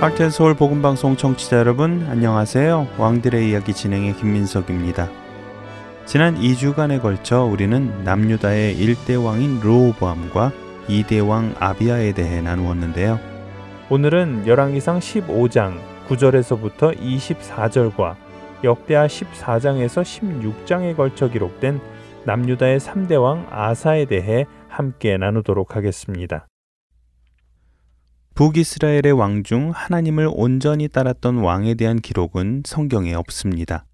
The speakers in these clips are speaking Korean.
할텐 서울 복음 방송 청취자 여러분 안녕하세요. 왕들의 이야기 진행의 김민석입니다. 지난 2주간에 걸쳐 우리는 남유다의 1대 왕인 르호보암과 2대 왕 아비아에 대해 나누었는데요. 오늘은 열왕기상 15장 9절에서부터 24절과 역대하 14장에서 16장에 걸쳐 기록된 남유다의 3대 왕 아사에 대해 함께 나누도록 하겠습니다. 북이스라엘의 왕 중 하나님을 온전히 따랐던 왕에 대한 기록은 성경에 없습니다.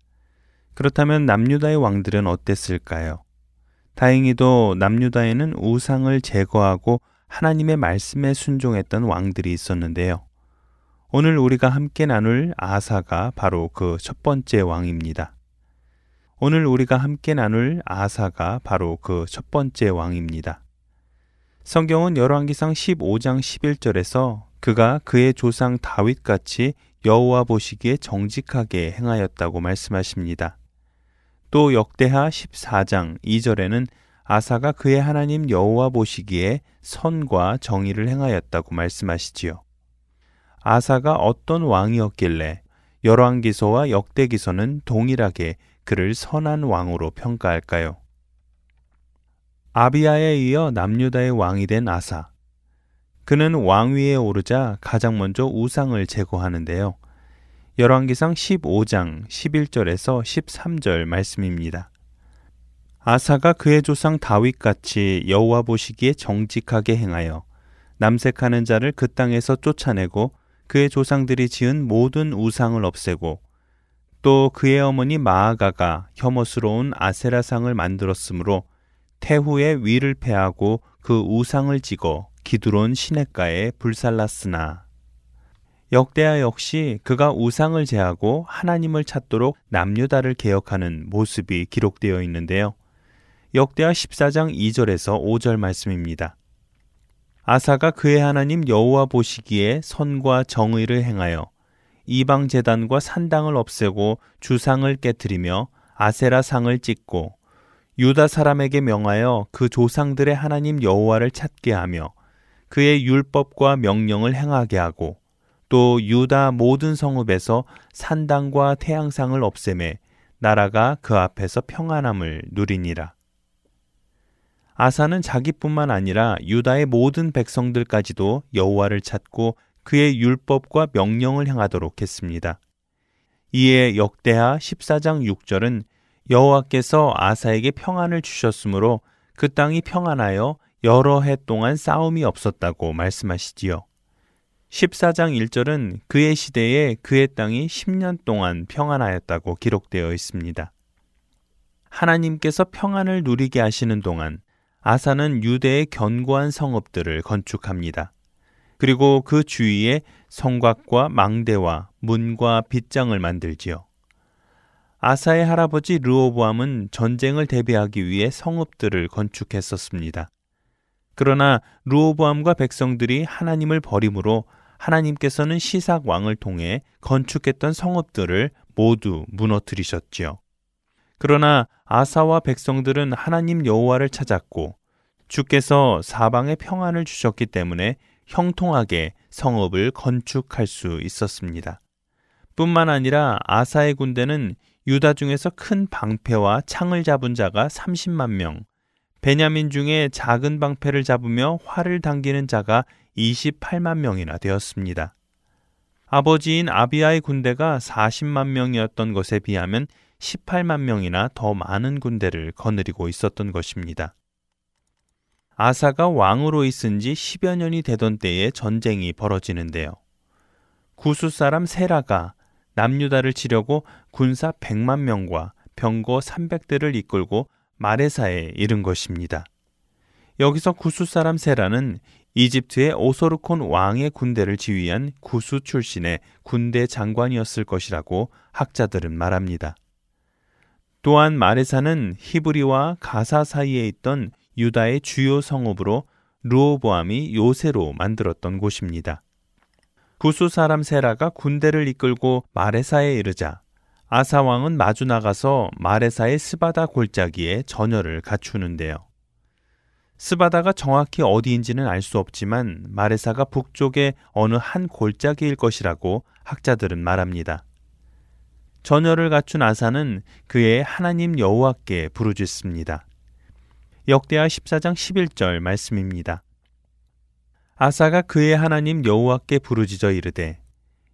그렇다면 남유다의 왕들은 어땠을까요? 다행히도 남유다에는 우상을 제거하고 하나님의 말씀에 순종했던 왕들이 있었는데요. 오늘 우리가 함께 나눌 아사가 바로 그 첫 번째 왕입니다. 오늘 우리가 함께 나눌 아사가 바로 그 첫 번째 왕입니다. 성경은 열왕기상 15장 11절에서 그가 그의 조상 다윗 같이 여호와 보시기에 정직하게 행하였다고 말씀하십니다. 또 역대하 14장 2절에는 아사가 그의 하나님 여호와 보시기에 선과 정의를 행하였다고 말씀하시지요. 아사가 어떤 왕이었길래 열왕기서와 역대기서는 동일하게 그를 선한 왕으로 평가할까요? 아비아에 이어 남유다의 왕이 된 아사. 그는 왕위에 오르자 가장 먼저 우상을 제거하는데요. 열왕기상 15장 11절에서 13절 말씀입니다. 아사가 그의 조상 다윗같이 여호와 보시기에 정직하게 행하여 남색하는 자를 그 땅에서 쫓아내고 그의 조상들이 지은 모든 우상을 없애고 또 그의 어머니 마아가가 혐오스러운 아세라상을 만들었으므로 태후의 위를 패하고 그 우상을 찍어 기드론 시냇가에 불살랐으나 역대하 역시 그가 우상을 제하고 하나님을 찾도록 남유다를 개혁하는 모습이 기록되어 있는데요. 역대하 14장 2절에서 5절 말씀입니다. 아사가 그의 하나님 여호와 보시기에 선과 정의를 행하여 이방 제단과 산당을 없애고 주상을 깨뜨리며 아세라 상을 찍고 유다 사람에게 명하여 그 조상들의 하나님 여호와를 찾게 하며 그의 율법과 명령을 행하게 하고 또 유다 모든 성읍에서 산당과 태양상을 없애매 나라가 그 앞에서 평안함을 누리니라. 아사는 자기뿐만 아니라 유다의 모든 백성들까지도 여호와를 찾고 그의 율법과 명령을 행하도록 했습니다. 이에 역대하 14장 6절은 여호와께서 아사에게 평안을 주셨으므로 그 땅이 평안하여 여러 해 동안 싸움이 없었다고 말씀하시지요. 14장 1절은 그의 시대에 그의 땅이 10년 동안 평안하였다고 기록되어 있습니다. 하나님께서 평안을 누리게 하시는 동안 아사는 유대의 견고한 성읍들을 건축합니다. 그리고 그 주위에 성곽과 망대와 문과 빗장을 만들지요. 아사의 할아버지 르오보암은 전쟁을 대비하기 위해 성읍들을 건축했었습니다. 그러나 르오보암과 백성들이 하나님을 버림으로 하나님께서는 시삭 왕을 통해 건축했던 성읍들을 모두 무너뜨리셨지요. 그러나 아사와 백성들은 하나님 여호와를 찾았고 주께서 사방에 평안을 주셨기 때문에 형통하게 성읍을 건축할 수 있었습니다. 뿐만 아니라 아사의 군대는 유다 중에서 큰 방패와 창을 잡은 자가 30만 명, 베냐민 중에 작은 방패를 잡으며 활을 당기는 자가 28만 명이나 되었습니다. 아버지인 아비아의 군대가 40만 명이었던 것에 비하면 18만 명이나 더 많은 군대를 거느리고 있었던 것입니다. 아사가 왕으로 있은 지 10여 년이 되던 때에 전쟁이 벌어지는데요. 구수 사람 세라가 남유다를 치려고 군사 100만 명과 병거 300대를 이끌고 마레사에 이른 것입니다. 여기서 구수 사람 세라는 이집트의 오소르콘 왕의 군대를 지휘한 구수 출신의 군대 장관이었을 것이라고 학자들은 말합니다. 또한 마레사는 히브리와 가사 사이에 있던 유다의 주요 성읍으로 루오보암이 요새로 만들었던 곳입니다. 구수 사람 세라가 군대를 이끌고 마레사에 이르자 아사 왕은 마주 나가서 마레사의 스바다 골짜기에 전열을 갖추는데요. 스바다가 정확히 어디인지는 알 수 없지만 마레사가 북쪽의 어느 한 골짜기일 것이라고 학자들은 말합니다. 전열을 갖춘 아사는 그의 하나님 여호와께 부르짖습니다. 역대하 14장 11절 말씀입니다. 아사가 그의 하나님 여호와께 부르짖어 이르되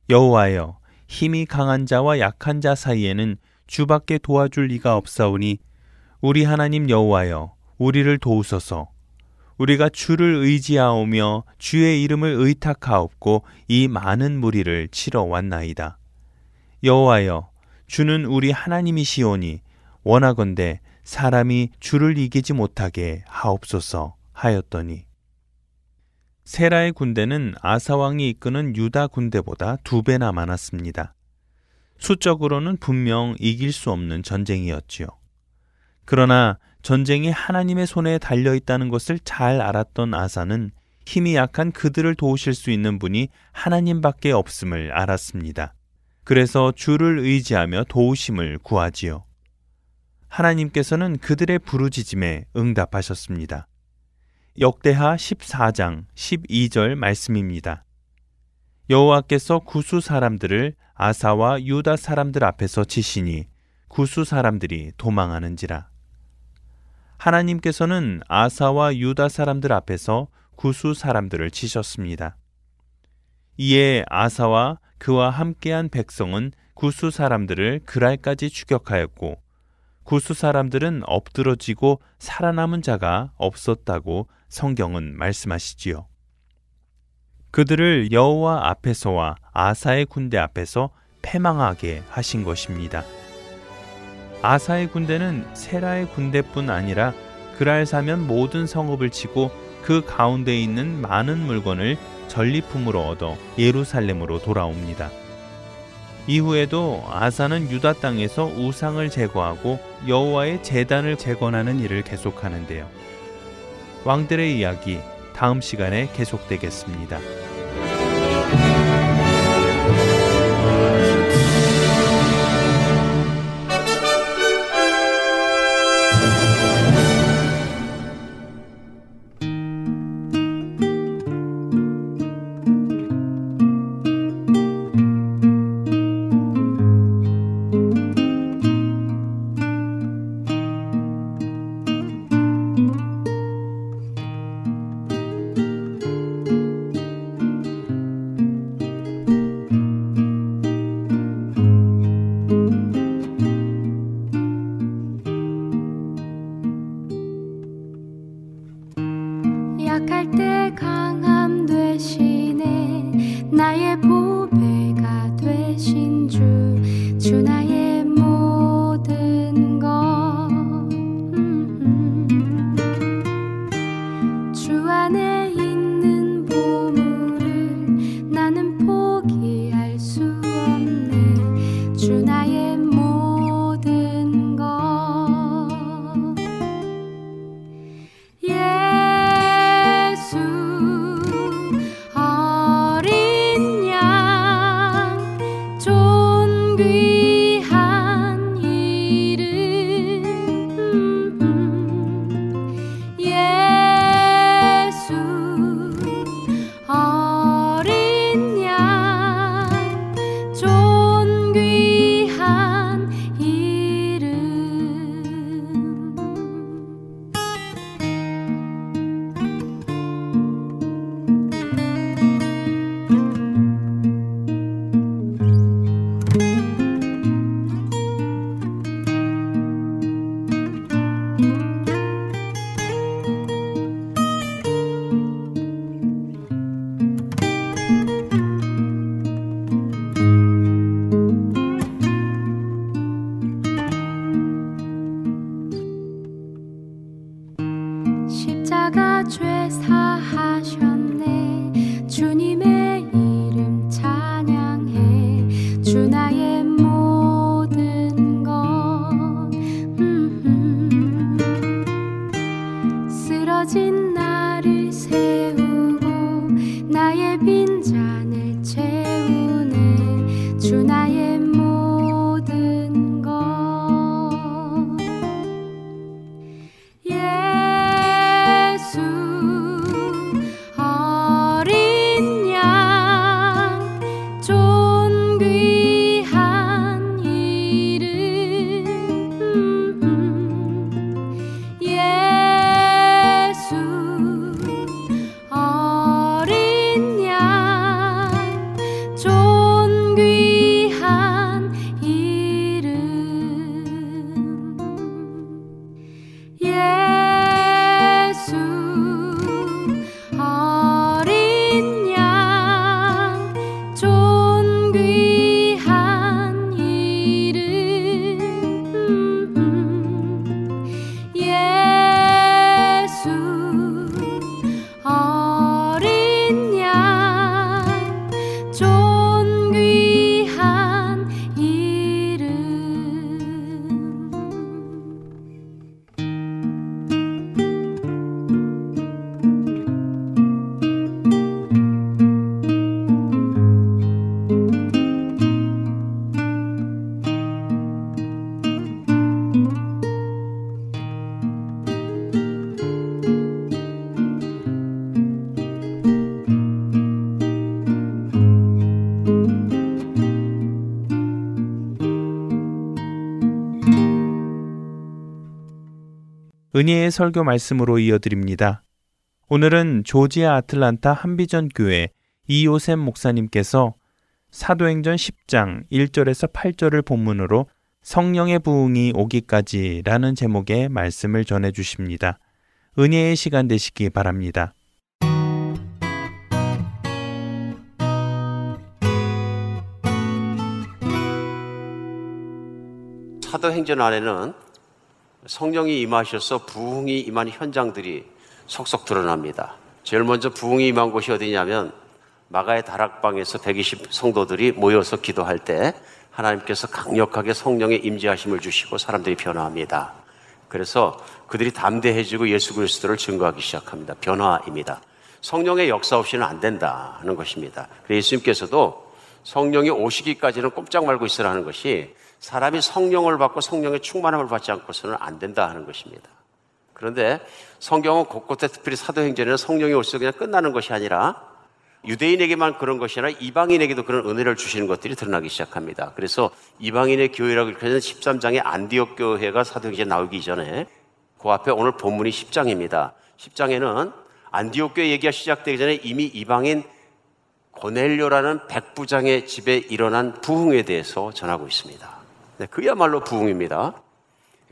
여호와여 힘이 강한 자와 약한 자 사이에는 주밖에 도와줄 리가 없사오니 우리 하나님 여호와여 우리를 도우소서. 우리가 주를 의지하오며 주의 이름을 의탁하옵고 이 많은 무리를 치러 왔나이다. 여호와여 주는 우리 하나님이시오니 원하건대 사람이 주를 이기지 못하게 하옵소서 하였더니 세라의 군대는 아사왕이 이끄는 유다 군대보다 두 배나 많았습니다. 수적으로는 분명 이길 수 없는 전쟁이었지요. 그러나 전쟁이 하나님의 손에 달려 있다는 것을 잘 알았던 아사는 힘이 약한 그들을 도우실 수 있는 분이 하나님밖에 없음을 알았습니다. 그래서 주를 의지하며 도우심을 구하지요. 하나님께서는 그들의 부르짖음에 응답하셨습니다. 역대하 14장 12절 말씀입니다. 여호와께서 구수 사람들을 아사와 유다 사람들 앞에서 치시니 구수 사람들이 도망하는지라. 하나님께서는 아사와 유다 사람들 앞에서 구수 사람들을 치셨습니다. 이에 아사와 그와 함께한 백성은 구수 사람들을 그랄까지 추격하였고 구수 사람들은 엎드러지고 살아남은 자가 없었다고 성경은 말씀하시지요. 그들을 여호와 앞에서와 아사의 군대 앞에서 패망하게 하신 것입니다. 아사의 군대는 세라의 군대뿐 아니라 그랄 사면 모든 성읍을 치고 그 가운데 있는 많은 물건을 전리품으로 얻어 예루살렘으로 돌아옵니다. 이후에도 아사는 유다 땅에서 우상을 제거하고 여호와의 제단을 재건하는 일을 계속하는데요. 왕들의 이야기 다음 시간에 계속되겠습니다. 은혜의 설교 말씀으로 이어드립니다. 오늘은 조지아 아틀란타 한비전 교회 이요셉 목사님께서 사도행전 10장 1절에서 8절을 본문으로 성령의 부흥이 오기까지라는 제목의 말씀을 전해 주십니다. 은혜의 시간 되시기 바랍니다. 사도행전 안에는 성령이 임하셔서 부흥이 임한 현장들이 속속 드러납니다. 제일 먼저 부흥이 임한 곳이 어디냐면 마가의 다락방에서 120 성도들이 모여서 기도할 때 하나님께서 강력하게 성령의 임재하심을 주시고 사람들이 변화합니다. 그래서 그들이 담대해지고 예수 그리스도를 증거하기 시작합니다. 변화입니다. 성령의 역사 없이는 안 된다는 것입니다. 예수님께서도 성령이 오시기까지는 꼼짝 말고 있으라는 것이 사람이 성령을 받고 성령의 충만함을 받지 않고서는 안 된다 하는 것입니다. 그런데 성경은 곳곳에 특별히 사도행전에는 성령이 올수 그냥 끝나는 것이 아니라 유대인에게만 그런 것이 아니라 이방인에게도 그런 은혜를 주시는 것들이 드러나기 시작합니다. 그래서 이방인의 교회라고 하는 13장의 안디옥 교회가 사도행전에 나오기 이전에 그 앞에 오늘 본문이 10장입니다. 10장에는 안디옥 교회 얘기가 시작되기 전에 이미 이방인 고넬료라는 백부장의 집에 일어난 부흥에 대해서 전하고 있습니다. 네, 그야말로 부흥입니다.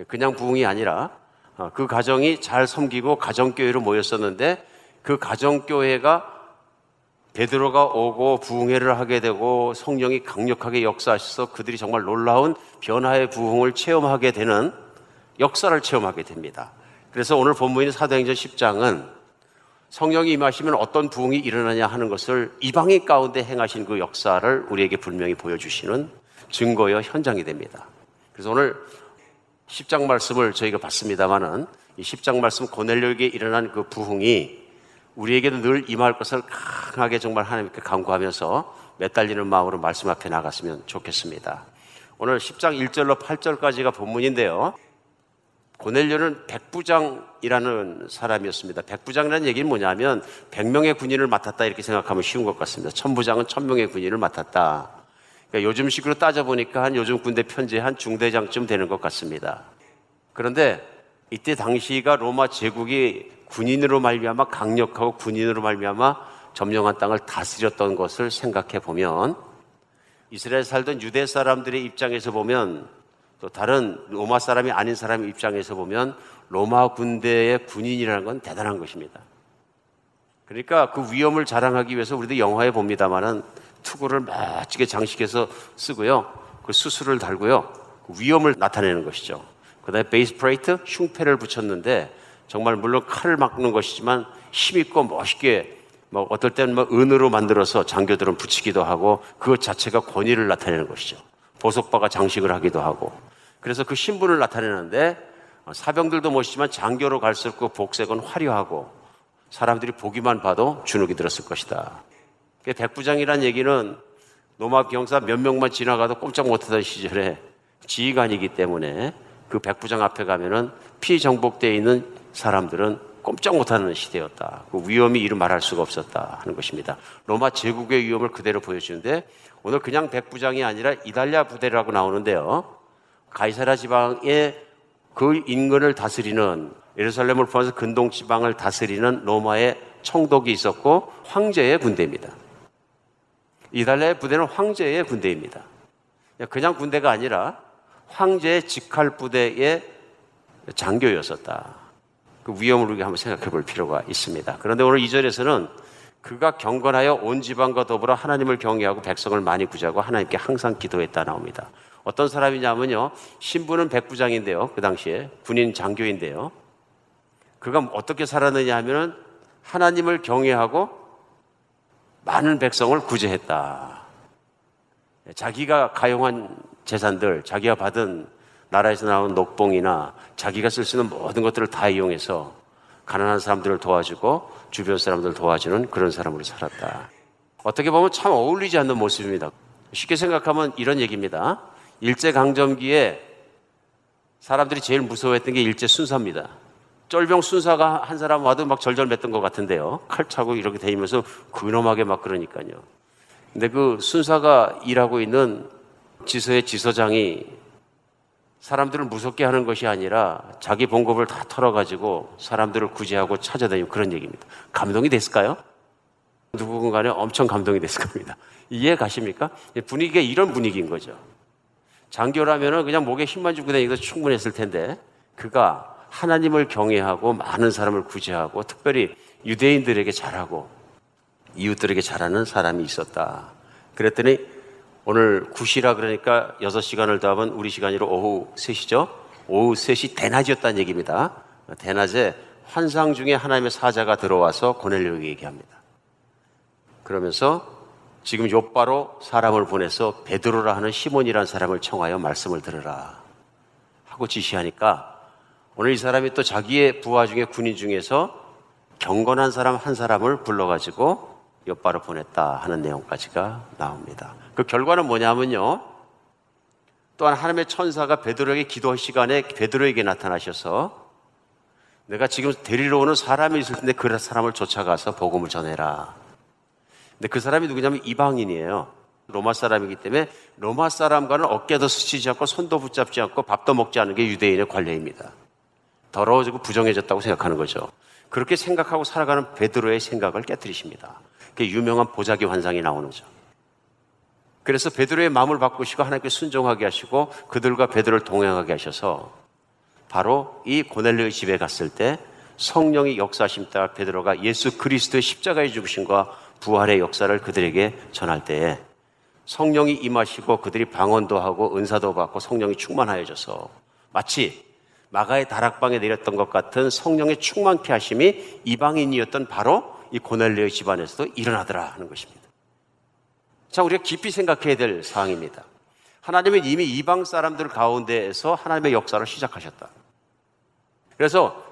그냥 부흥이 아니라 어, 그 가정이 잘 섬기고 가정교회로 모였었는데 그 가정교회가 베드로가 오고 부흥회를 하게 되고 성령이 강력하게 역사하셔서 그들이 정말 놀라운 변화의 부흥을 체험하게 되는 역사를 체험하게 됩니다. 그래서 오늘 본문인 사도행전 10장은 성령이 임하시면 어떤 부흥이 일어나냐 하는 것을 이방인 가운데 행하신 그 역사를 우리에게 분명히 보여주시는 증거여 현장이 됩니다. 그래서 오늘 10장 말씀을 저희가 봤습니다마는 이 10장 말씀 고넬료에게 일어난 그 부흥이 우리에게도 늘 임할 것을 강하게 정말 하나님께 간구하면서 매달리는 마음으로 말씀 앞에 나갔으면 좋겠습니다. 오늘 10장 1절로 8절까지가 본문인데요. 고넬료는 백부장이라는 사람이었습니다. 백부장이라는 얘기는 뭐냐면 100명의 군인을 맡았다 이렇게 생각하면 쉬운 것 같습니다. 천부장은 1000명의 군인을 맡았다. 그러니까 요즘식으로 따져보니까 한 요즘 군대 편제 한 중대장쯤 되는 것 같습니다. 그런데 이때 당시가 로마 제국이 군인으로 말미암아 강력하고 군인으로 말미암아 점령한 땅을 다스렸던 것을 생각해 보면 이스라엘 살던 유대 사람들의 입장에서 보면 또 다른 로마 사람이 아닌 사람의 입장에서 보면 로마 군대의 군인이라는 건 대단한 것입니다. 그러니까 그 위엄을 자랑하기 위해서 우리도 영화에 봅니다만은 투구를 멋지게 장식해서 쓰고요. 그 수술을 달고요. 그 위엄을 나타내는 것이죠. 그 다음에 breastplate, 흉패를 붙였는데 정말 물론 칼을 막는 것이지만 힘있고 멋있게 뭐 어떨 때는 뭐 은으로 만들어서 장교들은 붙이기도 하고 그것 자체가 권위를 나타내는 것이죠. 보석바가 장식을 하기도 하고 그래서 그 신분을 나타내는데 사병들도 멋있지만 장교로 갈수록 그 복색은 화려하고 사람들이 보기만 봐도 주눅이 들었을 것이다. 백부장이란 얘기는 노마 병사 몇 명만 지나가도 꼼짝 못하던 시절에 지휘관이기 때문에 그 백부장 앞에 가면은 피정복되어 있는 사람들은 꼼짝 못하는 시대였다. 그 위험이 이루 말할 수가 없었다 하는 것입니다. 로마 제국의 위험을 그대로 보여주는데 오늘 그냥 백부장이 아니라 이달리아 부대라고 나오는데요. 가이사라 지방의 그 인근을 다스리는 예루살렘을 포함해서 근동 지방을 다스리는 로마의 총독이 있었고 황제의 군대입니다. 이달리아의 부대는 황제의 군대입니다. 그냥 군대가 아니라 황제의 직할 부대의 장교였었다. 그 위험을 우리가 한번 생각해 볼 필요가 있습니다. 그런데 오늘 이절에서는 그가 경건하여 온 지방과 더불어 하나님을 경외하고 백성을 많이 구제하고 하나님께 항상 기도했다 나옵니다. 어떤 사람이냐면요. 신부는 백부장인데요. 그 당시에 군인 장교인데요. 그가 어떻게 살았느냐 하면은 하나님을 경외하고 많은 백성을 구제했다. 자기가 가용한 재산들, 자기가 받은 나라에서 나온 녹봉이나 자기가 쓸 수 있는 모든 것들을 다 이용해서 가난한 사람들을 도와주고 주변 사람들을 도와주는 그런 사람으로 살았다. 어떻게 보면 참 어울리지 않는 모습입니다. 쉽게 생각하면 이런 얘기입니다. 일제강점기에 사람들이 제일 무서워했던 게 일제 순사입니다. 쫄병 순사가 한 사람 와도 막 절절 맸던 것 같은데요. 칼 차고 이렇게 다니면서 근엄하게 막 그러니까요. 근데 그 순사가 일하고 있는 지서의 지서장이 사람들을 무섭게 하는 것이 아니라 자기 봉급을 다 털어가지고 사람들을 구제하고 찾아다니는 그런 얘기입니다. 감동이 됐을까요? 누군가는 엄청 감동이 됐을 겁니다. 이해 가십니까? 분위기가 이런 분위기인 거죠. 장교라면 그냥 목에 힘만 주고 다니도 충분했을 텐데 그가 하나님을 경외하고 많은 사람을 구제하고 특별히 유대인들에게 잘하고 이웃들에게 잘하는 사람이 있었다. 그랬더니 오늘 9시라 그러니까 6시간을 더하면 우리 시간으로 오후 3시죠? 오후 3시 대낮이었다는 얘기입니다. 대낮에 환상 중에 하나님의 사자가 들어와서 고넬료에게 얘기합니다. 그러면서 지금 요바로 사람을 보내서 베드로라 하는 시몬이라는 사람을 청하여 말씀을 들으라 하고 지시하니까 오늘 이 사람이 또 자기의 부하 중에 군인 중에서 경건한 사람 한 사람을 불러가지고 옆바로 보냈다 하는 내용까지가 나옵니다. 그 결과는 뭐냐면요. 또한 하나님의 천사가 베드로에게 기도할 시간에 베드로에게 나타나셔서 내가 지금 데리러 오는 사람이 있을 텐데 그 사람을 쫓아가서 복음을 전해라. 근데 그 사람이 누구냐면 이방인이에요. 로마 사람이기 때문에 로마 사람과는 어깨도 스치지 않고 손도 붙잡지 않고 밥도 먹지 않는 게 유대인의 관례입니다. 더러워지고 부정해졌다고 생각하는 거죠. 그렇게 생각하고 살아가는 베드로의 생각을 깨뜨리십니다. 그 유명한 보자기 환상이 나오는 거죠. 그래서 베드로의 마음을 바꾸시고 하나님께 순종하게 하시고 그들과 베드로를 동행하게 하셔서 바로 이 고넬료의 집에 갔을 때 성령이 역사하심 따라 베드로가 예수 그리스도의 십자가의 죽으심과 부활의 역사를 그들에게 전할 때에 성령이 임하시고 그들이 방언도 하고 은사도 받고 성령이 충만하여져서 마치 마가의 다락방에 내렸던 것 같은 성령의 충만케 하심이 이방인이었던 바로 이 고넬료의 집안에서도 일어나더라 하는 것입니다. 자, 우리가 깊이 생각해야 될 사항입니다. 하나님은 이미 이방 사람들 가운데에서 하나님의 역사를 시작하셨다. 그래서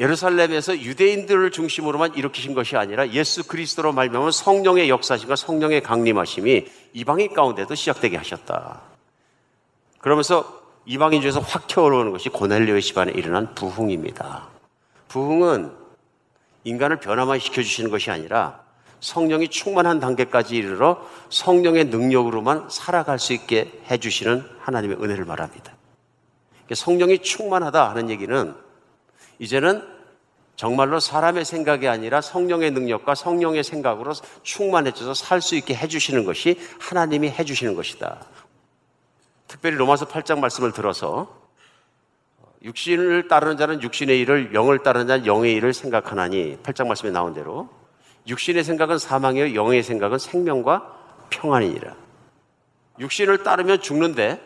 예루살렘에서 유대인들을 중심으로만 일으키신 것이 아니라 예수 그리스도로 말미암은 성령의 역사심과 성령의 강림하심이 이방인 가운데도 시작되게 하셨다. 그러면서 이방인 중에서 확 튀어오르는 것이 고넬료의 집안에 일어난 부흥입니다. 부흥은 인간을 변화만 시켜주시는 것이 아니라 성령이 충만한 단계까지 이르러 성령의 능력으로만 살아갈 수 있게 해주시는 하나님의 은혜를 말합니다. 성령이 충만하다 하는 얘기는 이제는 정말로 사람의 생각이 아니라 성령의 능력과 성령의 생각으로 충만해져서 살 수 있게 해주시는 것이 하나님이 해주시는 것이다. 특별히 로마서 8장 말씀을 들어서 육신을 따르는 자는 육신의 일을 영을 따르는 자는 영의 일을 생각하나니 8장 말씀에 나온 대로 육신의 생각은 사망이요 영의 생각은 생명과 평안이니라. 육신을 따르면 죽는데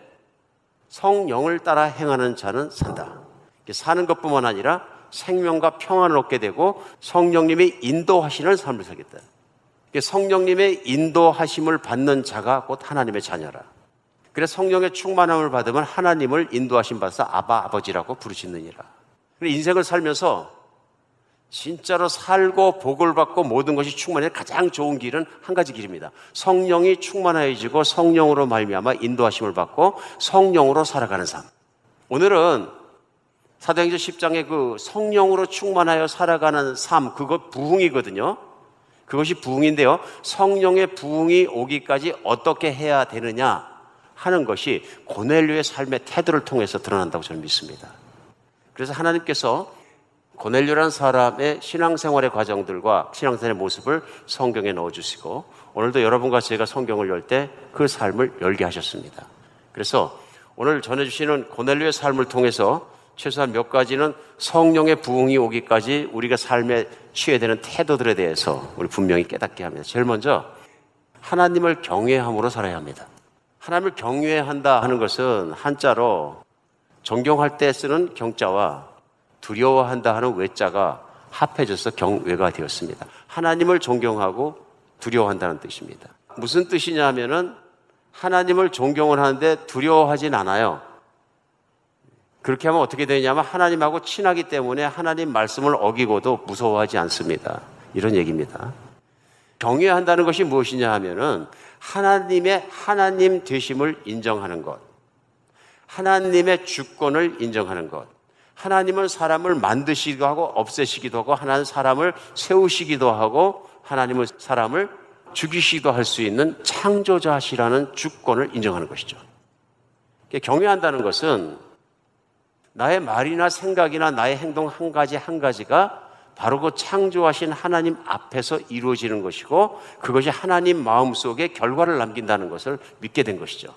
성령을 따라 행하는 자는 산다. 사는 것뿐만 아니라 생명과 평안을 얻게 되고 성령님의 인도하시는 삶을 살겠다. 성령님의 인도하심을 받는 자가 곧 하나님의 자녀라. 그래서 성령의 충만함을 받으면 하나님을 인도하심 받아서 아바 아버지라고 부르시느니라. 인생을 살면서 진짜로 살고 복을 받고 모든 것이 충만해 가장 좋은 길은 한 가지 길입니다. 성령이 충만해지고 성령으로 말미암아 인도하심을 받고 성령으로 살아가는 삶. 오늘은 사도행전 10장의 그 성령으로 충만하여 살아가는 삶, 그것 부흥이거든요. 그것이 부흥인데요. 성령의 부흥이 오기까지 어떻게 해야 되느냐 하는 것이 고넬료의 삶의 태도를 통해서 드러난다고 저는 믿습니다. 그래서 하나님께서 고넬료라는 사람의 신앙생활의 과정들과 신앙생활의 모습을 성경에 넣어주시고 오늘도 여러분과 제가 성경을 열 때 그 삶을 열게 하셨습니다. 그래서 오늘 전해주시는 고넬료의 삶을 통해서 최소한 몇 가지는 성령의 부흥이 오기까지 우리가 삶에 취해야 되는 태도들에 대해서 우리 분명히 깨닫게 합니다. 제일 먼저 하나님을 경외함으로 살아야 합니다. 하나님을 경외한다 하는 것은 한자로 존경할 때 쓰는 경자와 두려워한다 하는 외자가 합해져서 경외가 되었습니다. 하나님을 존경하고 두려워한다는 뜻입니다. 무슨 뜻이냐 하면은 하나님을 존경을 하는데 두려워하진 않아요. 그렇게 하면 어떻게 되냐면 하나님하고 친하기 때문에 하나님 말씀을 어기고도 무서워하지 않습니다. 이런 얘기입니다. 경외한다는 것이 무엇이냐 하면은 하나님의 하나님 되심을 인정하는 것. 하나님의 주권을 인정하는 것. 하나님은 사람을 만드시기도 하고 없애시기도 하고 하나님 사람을 세우시기도 하고 하나님은 사람을 죽이시기도 할 수 있는 창조자시라는 주권을 인정하는 것이죠. 경외한다는 것은 나의 말이나 생각이나 나의 행동 한 가지 한 가지가 바로 그 창조하신 하나님 앞에서 이루어지는 것이고 그것이 하나님 마음속에 결과를 남긴다는 것을 믿게 된 것이죠.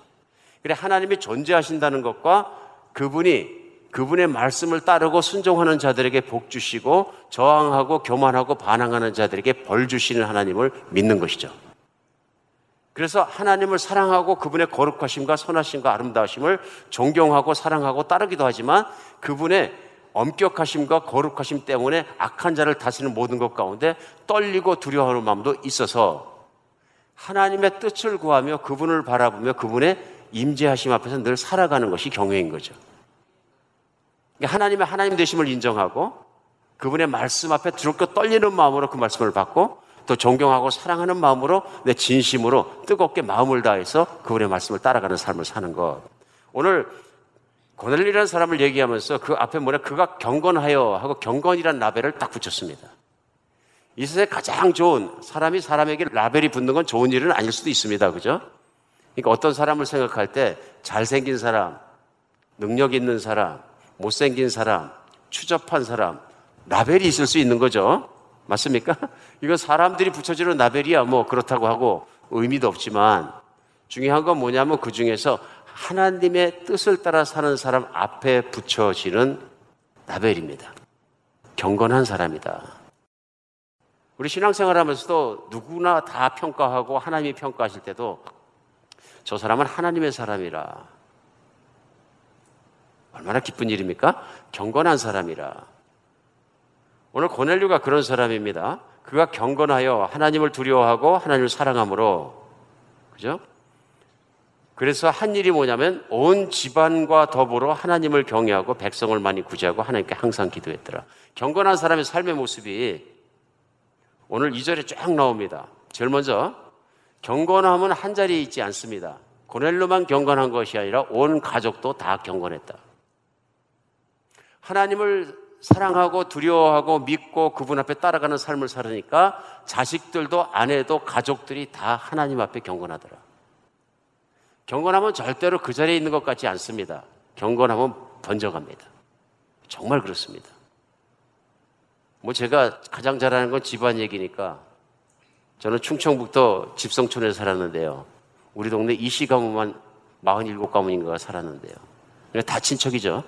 그래 하나님이 존재하신다는 것과 그분이 그분의 말씀을 따르고 순종하는 자들에게 복 주시고 저항하고 교만하고 반항하는 자들에게 벌 주시는 하나님을 믿는 것이죠. 그래서 하나님을 사랑하고 그분의 거룩하심과 선하심과 아름다우심을 존경하고 사랑하고 따르기도 하지만 그분의 엄격하심과 거룩하심 때문에 악한 자를 다스리는 모든 것 가운데 떨리고 두려워하는 마음도 있어서 하나님의 뜻을 구하며 그분을 바라보며 그분의 임재하심 앞에서 늘 살아가는 것이 경외인 거죠. 그러니까 하나님의 하나님 되심을 인정하고 그분의 말씀 앞에 두렵고 떨리는 마음으로 그 말씀을 받고 또 존경하고 사랑하는 마음으로 내 진심으로 뜨겁게 마음을 다해서 그분의 말씀을 따라가는 삶을 사는 것. 오늘 고넬리라는 사람을 얘기하면서 그 앞에 뭐냐 그가 경건하여 하고 경건이란 라벨을 딱 붙였습니다. 이 세상에 가장 좋은 사람이 사람에게 라벨이 붙는 건 좋은 일은 아닐 수도 있습니다. 그죠? 그러니까 어떤 사람을 생각할 때 잘생긴 사람, 능력 있는 사람, 못생긴 사람, 추접한 사람, 라벨이 있을 수 있는 거죠. 맞습니까? 이건 사람들이 붙여주는 라벨이야. 뭐 그렇다고 하고 의미도 없지만 중요한 건 뭐냐면 그 중에서 하나님의 뜻을 따라 사는 사람 앞에 붙여지는 라벨입니다. 경건한 사람이다. 우리 신앙생활 하면서도 누구나 다 평가하고 하나님이 평가하실 때도 저 사람은 하나님의 사람이라. 얼마나 기쁜 일입니까? 경건한 사람이라. 오늘 고넬류가 그런 사람입니다. 그가 경건하여 하나님을 두려워하고 하나님을 사랑함으로 그죠? 그래서 한 일이 뭐냐면 온 집안과 더불어 하나님을 경외하고 백성을 많이 구제하고 하나님께 항상 기도했더라. 경건한 사람의 삶의 모습이 오늘 이절에쫙 나옵니다. 제일 먼저 경건함은 한 자리에 있지 않습니다. 고넬로만 경건한 것이 아니라 온 가족도 다 경건했다. 하나님을 사랑하고 두려워하고 믿고 그분 앞에 따라가는 삶을 살으니까 자식들도 아내도 가족들이 다 하나님 앞에 경건하더라. 경건하면 절대로 그 자리에 있는 것 같지 않습니다. 경건하면 번져갑니다. 정말 그렇습니다. 뭐 제가 가장 잘하는 건 집안 얘기니까 저는 충청북도 집성촌에 살았는데요. 우리 동네 이씨 가문만 47가문인가 살았는데요. 다 친척이죠.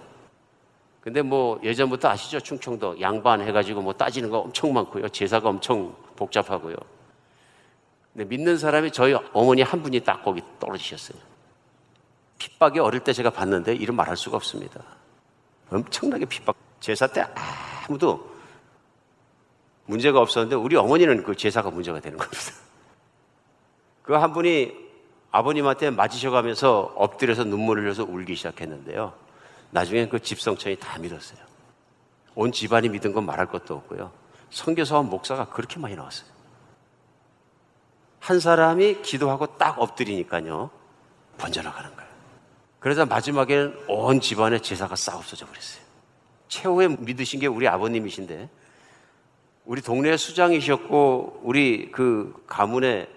근데 뭐 예전부터 아시죠? 충청도 양반 해가지고 뭐 따지는 거 엄청 많고요. 제사가 엄청 복잡하고요. 근데 믿는 사람이 저희 어머니 한 분이 딱 거기 떨어지셨어요. 핍박이 어릴 때 제가 봤는데 이름 말할 수가 없습니다. 엄청나게 핍박. 제사 때 아무도 문제가 없었는데 우리 어머니는 그 제사가 문제가 되는 겁니다. 그 한 분이 아버님한테 맞으셔가면서 엎드려서 눈물을 흘려서 울기 시작했는데요. 나중에 그 집성천이 다 믿었어요. 온 집안이 믿은 건 말할 것도 없고요. 선교사와 목사가 그렇게 많이 나왔어요. 한 사람이 기도하고 딱 엎드리니까요. 번져나가는 거예요. 그래서 마지막에는 온 집안의 제사가 싹 없어져 버렸어요. 최후에 믿으신 게 우리 아버님이신데 우리 동네 수장이셨고 우리 그 가문의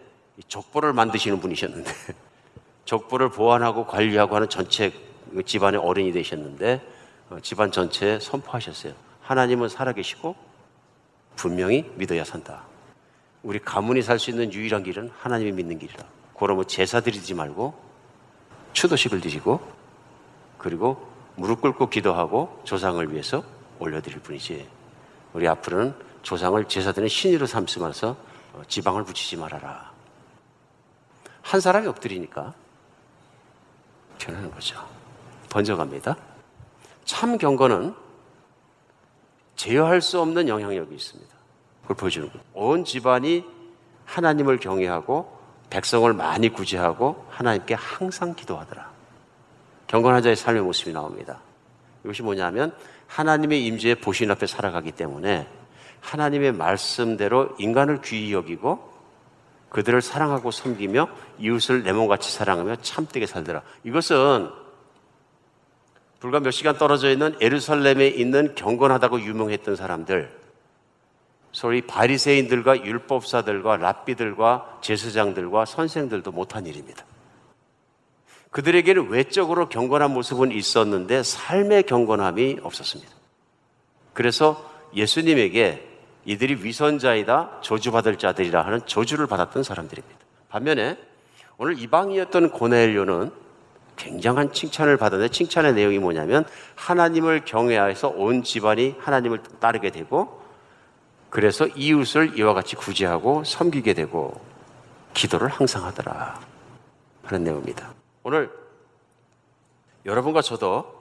족보를 만드시는 분이셨는데 족보를 보완하고 관리하고 하는 전체 집안의 어른이 되셨는데 어, 집안 전체에 선포하셨어요. 하나님은 살아계시고 분명히 믿어야 산다. 우리 가문이 살 수 있는 유일한 길은 하나님이 믿는 길이라. 그러면 제사 드리지 말고 추도식을 드리고 그리고 무릎 꿇고 기도하고 조상을 위해서 올려드릴 뿐이지. 우리 앞으로는 조상을 제사드리는 신의로 삼으면서 어, 지방을 붙이지 말아라. 한 사람이 엎드리니까 변하는 거죠. 번져갑니다. 참 경건은 제어할 수 없는 영향력이 있습니다. 그걸 보여주는 거예요. 온 집안이 하나님을 경외하고 백성을 많이 구제하고 하나님께 항상 기도하더라. 경건한 자의 삶의 모습이 나옵니다. 이것이 뭐냐면 하나님의 임재의 보신 앞에 살아가기 때문에 하나님의 말씀대로 인간을 귀히 여기고 그들을 사랑하고 섬기며 이웃을 내 몸같이 사랑하며 참되게 살더라. 이것은 불과 몇 시간 떨어져 있는 에루살렘에 있는 경건하다고 유명했던 사람들, 소위 바리새인들과 율법사들과 랍비들과 제사장들과 선생들도 못한 일입니다. 그들에게는 외적으로 경건한 모습은 있었는데 삶의 경건함이 없었습니다. 그래서 예수님에게 이들이 위선자이다, 저주받을 자들이라 하는 저주를 받았던 사람들입니다. 반면에 오늘 이방이었던 고넬료는 굉장한 칭찬을 받았는데 칭찬의 내용이 뭐냐면 하나님을 경외하여서 온 집안이 하나님을 따르게 되고 그래서 이웃을 이와 같이 구제하고 섬기게 되고 기도를 항상 하더라 하는 내용입니다. 오늘 여러분과 저도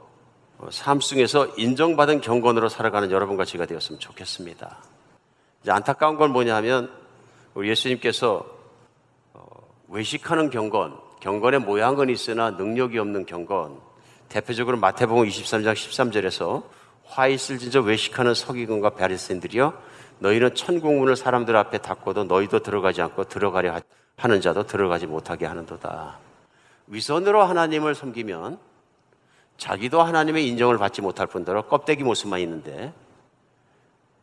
삶 속에서 인정받은 경건으로 살아가는 여러분과 제가 되었으면 좋겠습니다. 이제 안타까운 건 뭐냐면 우리 예수님께서 어, 외식하는 경건, 경건의 모양은 있으나 능력이 없는 경건, 대표적으로 마태복음 23장 13절에서 화 있을 진저 외식하는 서기관과 바리새인들이여 너희는 천국문을 사람들 앞에 닫고도 너희도 들어가지 않고 들어가려 하는 자도 들어가지 못하게 하는도다. 위선으로 하나님을 섬기면 자기도 하나님의 인정을 받지 못할 뿐더러 껍데기 모습만 있는데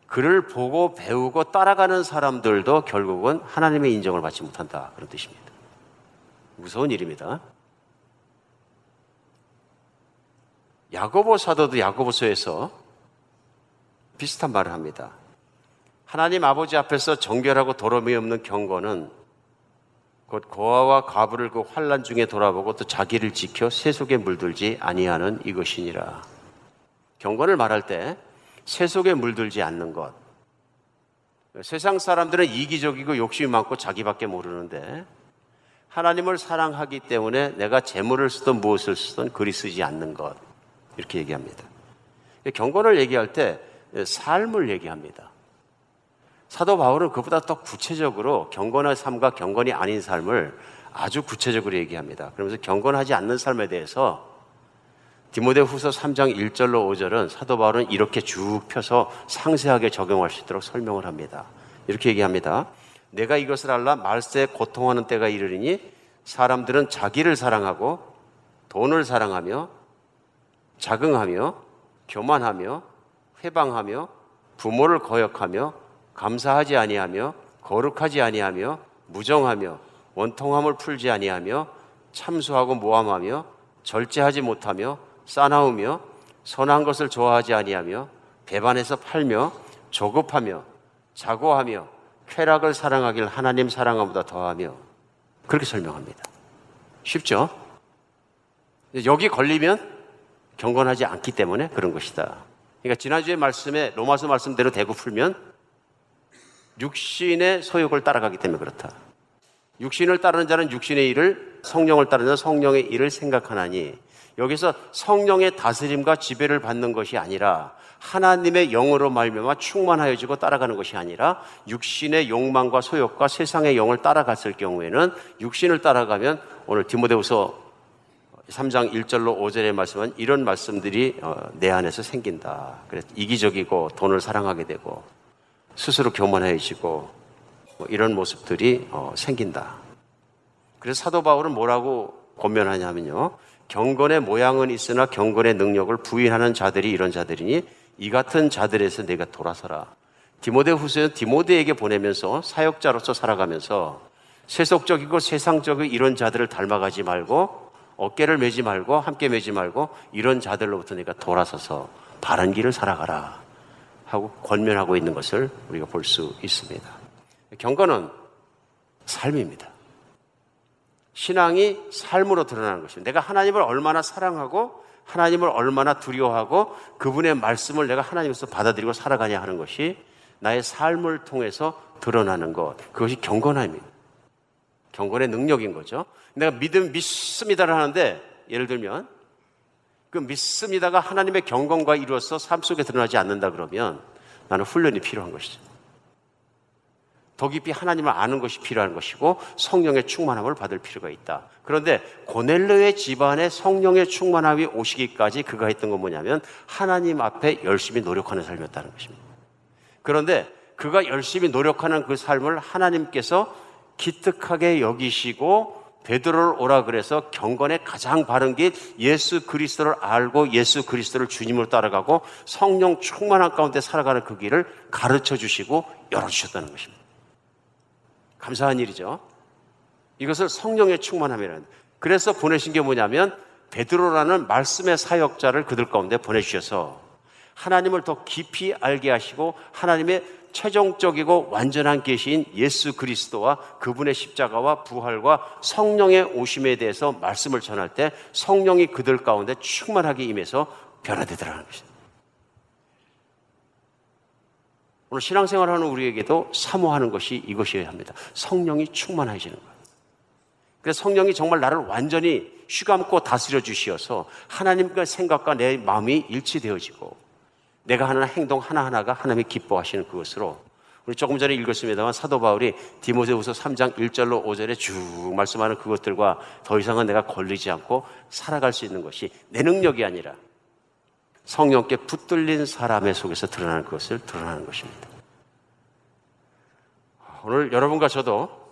그를 보고 배우고 따라가는 사람들도 결국은 하나님의 인정을 받지 못한다. 그런 뜻입니다. 무서운 일입니다. 야고보 사도도 야고보서에서 비슷한 말을 합니다. 하나님 아버지 앞에서 정결하고 도름이 없는 경건은 곧 고아와 과부를 그 환란 중에 돌아보고 또 자기를 지켜 세속에 물들지 아니하는 이것이니라. 경건을 말할 때 세속에 물들지 않는 것. 세상 사람들은 이기적이고 욕심이 많고 자기밖에 모르는데 하나님을 사랑하기 때문에 내가 재물을 쓰든 무엇을 쓰든 그리 쓰지 않는 것. 이렇게 얘기합니다. 경건을 얘기할 때 삶을 얘기합니다. 사도 바울은 그보다 더 구체적으로 경건한 삶과 경건이 아닌 삶을 아주 구체적으로 얘기합니다. 그러면서 경건하지 않는 삶에 대해서 디모데 후서 3장 1절로 5절은 사도 바울은 이렇게 쭉 펴서 상세하게 적용할 수 있도록 설명을 합니다. 이렇게 얘기합니다. 내가 이것을 알라 말세에 고통하는 때가 이르리니 사람들은 자기를 사랑하고 돈을 사랑하며 자긍하며 교만하며 회방하며 부모를 거역하며 감사하지 아니하며 거룩하지 아니하며 무정하며 원통함을 풀지 아니하며 참수하고 모함하며 절제하지 못하며 싸나우며 선한 것을 좋아하지 아니하며 배반해서 팔며 조급하며 자고하며 쾌락을 사랑하길 하나님 사랑함보다 더하며 그렇게 설명합니다. 쉽죠? 여기 걸리면 경건하지 않기 때문에 그런 것이다. 그러니까 지난주에 말씀에 로마서 말씀대로 대고 풀면 육신의 소욕을 따라가기 때문에 그렇다. 육신을 따르는 자는 육신의 일을, 성령을 따르는 자는 성령의 일을 생각하나니 여기서 성령의 다스림과 지배를 받는 것이 아니라 하나님의 영으로 말미암아 충만하여지고 따라가는 것이 아니라 육신의 욕망과 소욕과 세상의 영을 따라갔을 경우에는 육신을 따라가면 오늘 디모데후서 3장 1절로 5절에 말씀은 이런 말씀들이 어, 내 안에서 생긴다. 그래서 이기적이고 돈을 사랑하게 되고 스스로 교만해지고 뭐 이런 모습들이 어, 생긴다. 그래서 사도 바울은 뭐라고 권면하냐면요. 경건의 모양은 있으나 경건의 능력을 부인하는 자들이 이런 자들이니 이 같은 자들에서 내가 돌아서라. 디모데 후서는 디모데에게 보내면서 사역자로서 살아가면서 세속적이고 세상적인 이런 자들을 닮아가지 말고 어깨를 매지 말고 함께 매지 말고 이런 자들로부터 내가 돌아서서 바른 길을 살아가라. 하고 권면하고 있는 것을 우리가 볼 수 있습니다. 경건은 삶입니다. 신앙이 삶으로 드러나는 것입니다. 내가 하나님을 얼마나 사랑하고 하나님을 얼마나 두려워하고 그분의 말씀을 내가 하나님께서 받아들이고 살아가냐 하는 것이 나의 삶을 통해서 드러나는 것. 그것이 경건함입니다. 경건의 능력인 거죠. 내가 믿음 믿습니다를 하는데 예를 들면 그 믿습니다가 하나님의 경건과 이루어서 삶 속에 드러나지 않는다 그러면 나는 훈련이 필요한 것이죠. 더 깊이 하나님을 아는 것이 필요한 것이고 성령의 충만함을 받을 필요가 있다. 그런데 고넬로의 집안에 성령의 충만함이 오시기까지 그가 했던 건 뭐냐면 하나님 앞에 열심히 노력하는 삶이었다는 것입니다. 그런데 그가 열심히 노력하는 그 삶을 하나님께서 기특하게 여기시고 베드로를 오라 그래서 경건의 가장 바른 길 예수 그리스도를 알고 예수 그리스도를 주님으로 따라가고 성령 충만한 가운데 살아가는 그 길을 가르쳐 주시고 열어 주셨다는 것입니다. 감사한 일이죠. 이것을 성령의 충만함이라는 그래서 보내신 게 뭐냐면 베드로라는 말씀의 사역자를 그들 가운데 보내 주셔서 하나님을 더 깊이 알게 하시고 하나님의 최종적이고 완전한 계시인 예수 그리스도와 그분의 십자가와 부활과 성령의 오심에 대해서 말씀을 전할 때 성령이 그들 가운데 충만하게 임해서 변화되더라는 것입니다. 오늘 신앙생활하는 우리에게도 사모하는 것이 이것이어야 합니다. 성령이 충만해지는 거예요. 그래서 성령이 정말 나를 완전히 휘감고 다스려 주시어서 하나님과 생각과 내 마음이 일치되어지고 내가 하는 행동 하나하나가 하나님이 기뻐하시는 그것으로 우리 조금 전에 읽었습니다만 사도 바울이 디모데후서 3장 1절로 5절에 쭉 말씀하는 그것들과 더 이상은 내가 걸리지 않고 살아갈 수 있는 것이 내 능력이 아니라 성령께 붙들린 사람의 속에서 드러나는 것을 드러나는 것입니다. 오늘 여러분과 저도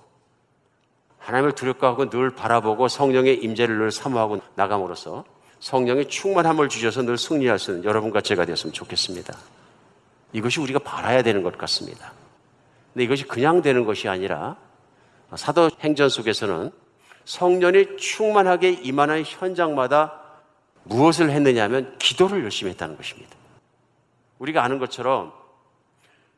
하나님을 두렵고 하고 늘 바라보고 성령의 임재를 늘 사모하고 나감으로써 성령의 충만함을 주셔서 늘 있는 여러분과 제가 되었으면 좋겠습니다. 이것이 우리가 바라야 되는 것 같습니다. 근데 이것이 그냥 되는 것이 아니라 사도 행전 속에서는 성령이 충만하게 임하는 현장마다 무엇을 했느냐 하면 기도를 열심히 했다는 것입니다. 우리가 아는 것처럼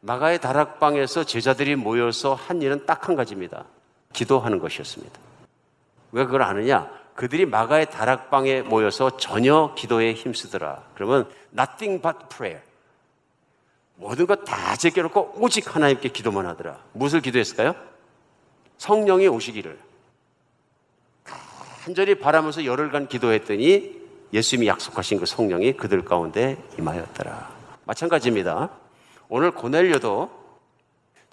마가의 다락방에서 제자들이 모여서 한 일은 딱 한 가지입니다. 기도하는 것이었습니다. 왜 그걸 아느냐? 그들이 마가의 다락방에 모여서 전혀 기도에 힘쓰더라. 그러면 nothing but prayer. 모든 것 다 제껴놓고 오직 하나님께 기도만 하더라. 무엇을 기도했을까요? 성령이 오시기를. 간절히 바라면서 열흘간 기도했더니 예수님이 약속하신 그 성령이 그들 가운데 임하였더라. 마찬가지입니다. 오늘 고넬료도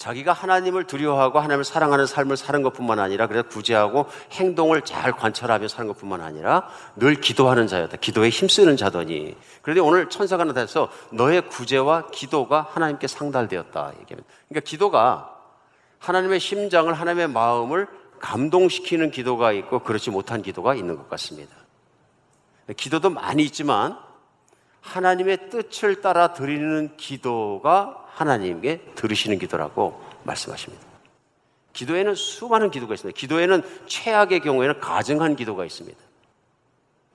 자기가 하나님을 두려워하고 하나님을 사랑하는 삶을 사는 것뿐만 아니라 그래서 구제하고 행동을 잘 관찰하며 사는 것뿐만 아니라 늘 기도하는 자였다. 기도에 힘쓰는 자더니. 그런데 오늘 천사가 나타나서 너의 구제와 기도가 하나님께 상달되었다. 얘기합니다. 그러니까 기도가 하나님의 심장을 하나님의 마음을 감동시키는 기도가 있고 그렇지 못한 기도가 있는 것 같습니다. 기도도 많이 있지만 하나님의 뜻을 따라 드리는 기도가 하나님께 들으시는 기도라고 말씀하십니다. 기도에는 수많은 기도가 있습니다. 기도에는 최악의 경우에는 가증한 기도가 있습니다.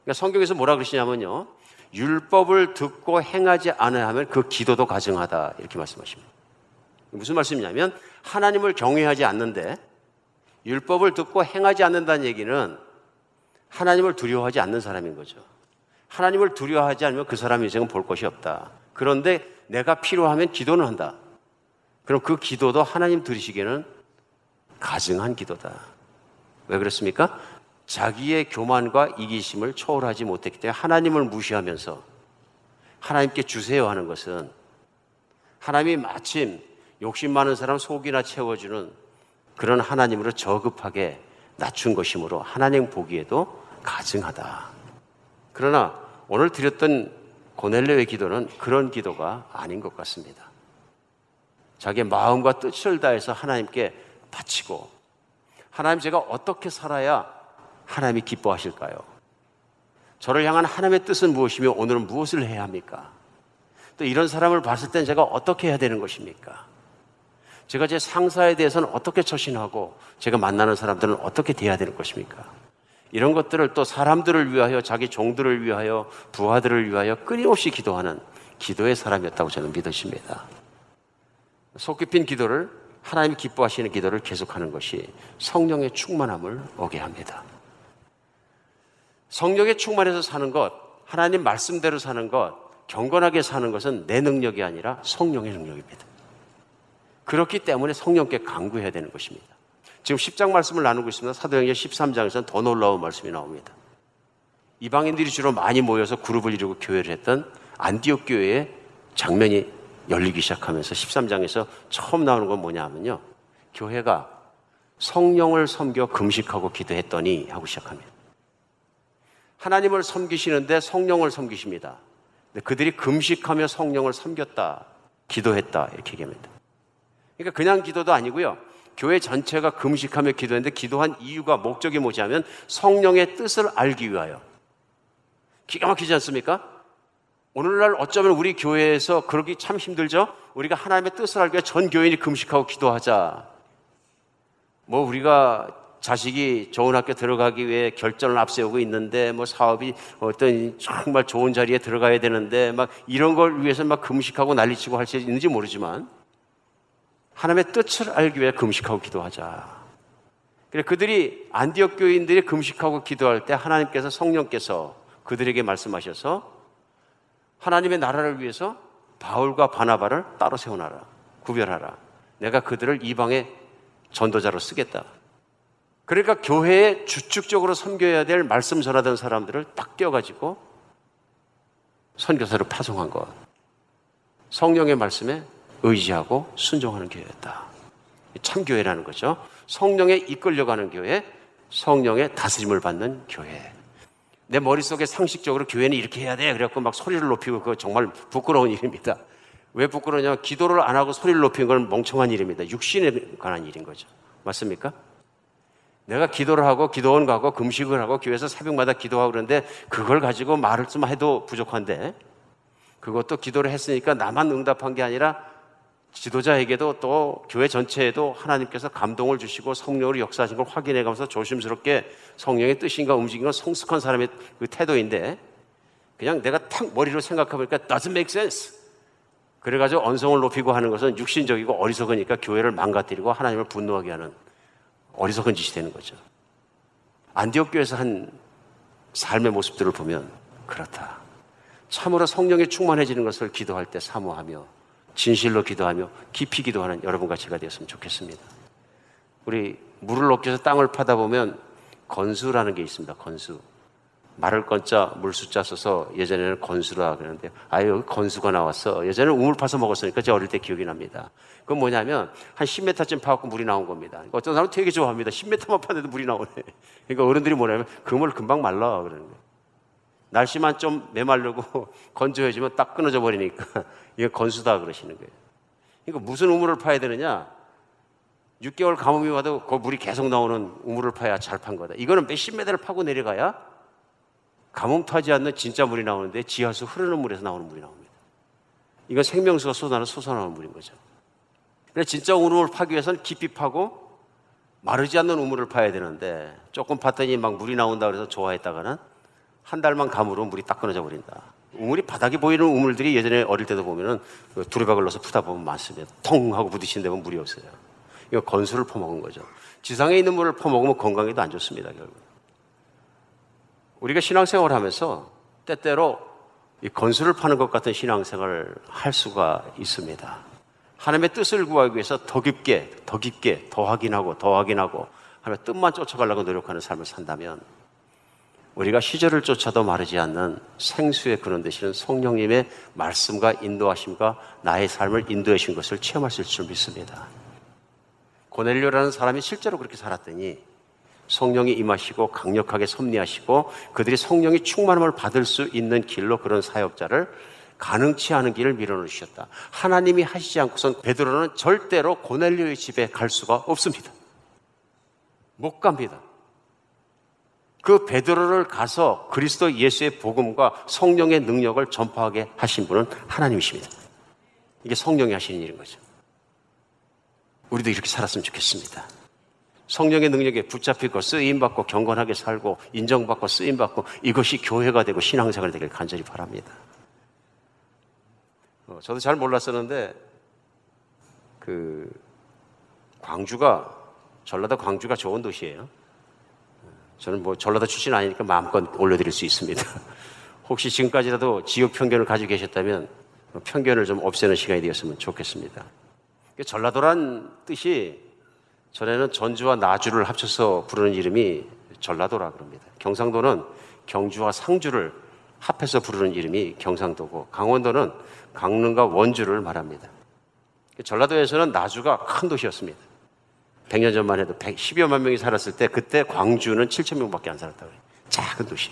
그러니까 성경에서 뭐라 그러시냐면요. 율법을 듣고 행하지 하면 그 기도도 가증하다. 이렇게 말씀하십니다. 무슨 말씀이냐면 하나님을 경외하지 않는데 율법을 듣고 행하지 않는다는 얘기는 하나님을 두려워하지 않는 사람인 거죠. 하나님을 두려워하지 않으면 그 사람 인생은 볼 것이 없다. 그런데 내가 필요하면 기도는 한다. 그럼 그 기도도 하나님 들으시기에는 가증한 기도다. 왜 그렇습니까? 자기의 교만과 이기심을 초월하지 못했기 때문에 하나님을 무시하면서 하나님께 주세요 하는 것은 하나님이 마침 욕심 많은 사람 속이나 채워주는 그런 하나님으로 저급하게 낮춘 것이므로 하나님 보기에도 가증하다. 그러나 오늘 드렸던 고넬레의 기도는 그런 기도가 아닌 것 같습니다. 자기의 마음과 뜻을 다해서 하나님께 바치고 하나님 제가 어떻게 살아야 하나님이 기뻐하실까요? 저를 향한 하나님의 뜻은 무엇이며 오늘은 무엇을 해야 합니까? 또 이런 사람을 봤을 땐 제가 어떻게 해야 되는 것입니까? 제가 제 상사에 대해서는 어떻게 처신하고 제가 만나는 사람들은 어떻게 대해야 되는 것입니까? 이런 것들을 또 사람들을 위하여 자기 종들을 위하여 부하들을 위하여 끊임없이 기도하는 기도의 사람이었다고 저는 믿으십니다. 속 깊은 기도를 하나님이 기뻐하시는 기도를 계속하는 것이 성령의 충만함을 오게 합니다. 성령의 충만해서 사는 것, 하나님 말씀대로 사는 것, 경건하게 사는 것은 내 능력이 아니라 성령의 능력입니다. 그렇기 때문에 성령께 강구해야 되는 것입니다. 지금 10장 말씀을 나누고 있습니다. 사도행전 13장에서는 더 놀라운 말씀이 나옵니다. 이방인들이 주로 많이 모여서 그룹을 이루고 교회를 했던 안디옥 교회의 장면이 열리기 시작하면서 13장에서 처음 나오는 건 뭐냐 하면요. 교회가 성령을 섬겨 금식하고 기도했더니 하고 시작합니다. 하나님을 섬기시는데 성령을 섬기십니다. 그들이 금식하며 성령을 섬겼다, 기도했다 이렇게 얘기합니다. 그러니까 그냥 기도도 아니고요. 교회 전체가 금식하며 기도했는데 기도한 이유가 목적이 뭐지 하면 성령의 뜻을 알기 위하여. 기가 막히지 않습니까? 오늘날 어쩌면 우리 교회에서 그러기 참 힘들죠? 우리가 하나님의 뜻을 알기 위해 전 교인이 금식하고 기도하자. 뭐 우리가 자식이 좋은 학교 들어가기 위해 결전을 앞세우고 있는데 뭐 사업이 어떤 정말 좋은 자리에 들어가야 되는데 막 이런 걸 위해서 막 금식하고 난리치고 할 수 있는지 모르지만 하나님의 뜻을 알기 위해 금식하고 기도하자. 그래 그들이 안디옥 교인들이 금식하고 기도할 때 하나님께서 성령께서 그들에게 말씀하셔서 하나님의 나라를 위해서 바울과 바나바를 따로 세워놔라. 구별하라. 내가 그들을 이방의 전도자로 쓰겠다. 그러니까 교회에 주축적으로 섬겨야 될 말씀 전하던 사람들을 딱 떼어가지고 선교사를 파송한 것. 성령의 말씀에 의지하고 순종하는 교회였다. 참교회라는 거죠. 성령에 이끌려가는 교회, 성령의 다스림을 받는 교회. 내 머릿속에 상식적으로 교회는 이렇게 해야 돼. 그래갖고 막 소리를 높이고 그거 정말 부끄러운 일입니다. 왜 부끄러냐? 기도를 안 하고 소리를 높이는 건 멍청한 일입니다. 육신에 관한 일인 거죠. 맞습니까? 내가 기도를 하고 기도원 가고 금식을 하고 교회에서 새벽마다 기도하고 그러는데 그걸 가지고 말을 좀 해도 부족한데 그것도 기도를 했으니까 나만 응답한 게 아니라 지도자에게도 또 교회 전체에도 하나님께서 감동을 주시고 성령으로 역사하신 걸 확인해 가면서 조심스럽게 성령의 뜻인가 움직이는 성숙한 사람의 그 태도인데 그냥 내가 탁 머리로 생각해보니까 doesn't make sense. 그래가지고 언성을 높이고 하는 것은 육신적이고 어리석으니까 교회를 망가뜨리고 하나님을 분노하게 하는 어리석은 짓이 되는 거죠. 안디옥 교회에서 한 삶의 모습들을 보면 그렇다. 참으로 성령에 충만해지는 것을 기도할 때 사모하며 진실로 기도하며 깊이 기도하는 여러분과 제가 되었으면 좋겠습니다. 우리 물을 위해서 땅을 파다 보면 건수라는 게 있습니다. 건수. 말을 건자 물 숫자 써서 예전에는 건수라 그러는데 아유 여기 건수가 나왔어. 예전에는 우물 파서 먹었으니까 제 어릴 때 기억이 납니다. 그건 뭐냐면 한 10m쯤 파갖고 물이 나온 겁니다. 그러니까 어떤 사람은 되게 좋아합니다. 10m만 파는데도 물이 나오네. 그러니까 어른들이 뭐냐면 그물 금방 말라 그러는 거예요. 날씨만 좀 메말르고 건조해지면 딱 끊어져 버리니까 이게 건수다 그러시는 거예요. 그러니까 무슨 우물을 파야 되느냐? 6개월 가뭄이 와도 그 물이 계속 나오는 우물을 파야 잘 판 거다. 이거는 몇십 메다를 파고 내려가야 가뭄 타지 않는 진짜 물이 나오는데 지하수 흐르는 물에서 나오는 물이 나옵니다. 이건 생명수가 쏟아나 솟아나는 물인 거죠. 그래서 진짜 우물을 파기 위해서는 깊이 파고 마르지 않는 우물을 파야 되는데 조금 팠더니 막 물이 나온다 그래서 좋아했다가는 한 달만 감으로 물이 딱 끊어져 버린다. 우물이 바닥에 보이는 우물들이 예전에 어릴 때도 보면은 그 두레박을 넣어서 푸다 보면 많습니다. 통 하고 부딪힌 데면 물이 없어요. 이거 건수를 퍼먹은 거죠. 지상에 있는 물을 퍼먹으면 건강에도 안 좋습니다, 결국. 우리가 신앙생활을 하면서 때때로 이 건수를 파는 것 같은 신앙생활을 할 수가 있습니다. 하나님의 뜻을 구하기 위해서 더 깊게, 더 깊게, 더 확인하고, 더 확인하고, 하나님의 뜻만 쫓아가려고 노력하는 삶을 산다면 우리가 시절을 쫓아도 마르지 않는 생수의 그런 되시는 성령님의 말씀과 인도하심과 나의 삶을 인도해 주신 것을 있을 줄 믿습니다. 고넬료라는 사람이 실제로 그렇게 살았더니 성령이 임하시고 강력하게 섭리하시고 그들이 성령이 충만함을 받을 수 있는 길로 그런 사역자를 가능치 않은 길을 밀어넣으셨다. 하나님이 하시지 않고선 베드로는 절대로 고넬료의 집에 갈 수가 없습니다. 못 갑니다. 그 베드로를 가서 그리스도 예수의 복음과 성령의 능력을 전파하게 하신 분은 하나님이십니다. 이게 성령이 하시는 일인 거죠. 우리도 이렇게 살았으면 좋겠습니다. 성령의 능력에 붙잡히고 쓰임받고 경건하게 살고 인정받고 쓰임받고 이것이 교회가 되고 신앙생활이 되길 간절히 바랍니다. 어, 저도 잘 몰랐었는데 그 광주가 전라도 광주가 좋은 도시예요. 저는 뭐 전라도 출신 아니니까 마음껏 올려드릴 수 있습니다. 혹시 지금까지라도 지역 편견을 가지고 계셨다면 편견을 좀 없애는 시간이 되었으면 좋겠습니다. 전라도란 뜻이 전에는 전주와 나주를 합쳐서 부르는 이름이 전라도라 그럽니다. 경상도는 경주와 상주를 합해서 부르는 이름이 경상도고 강원도는 강릉과 원주를 말합니다. 전라도에서는 나주가 큰 도시였습니다. 100년 전만 해도 110여만 명이 살았을 때 그때 광주는 7천 명밖에 안 살았다고 해요. 작은 도시.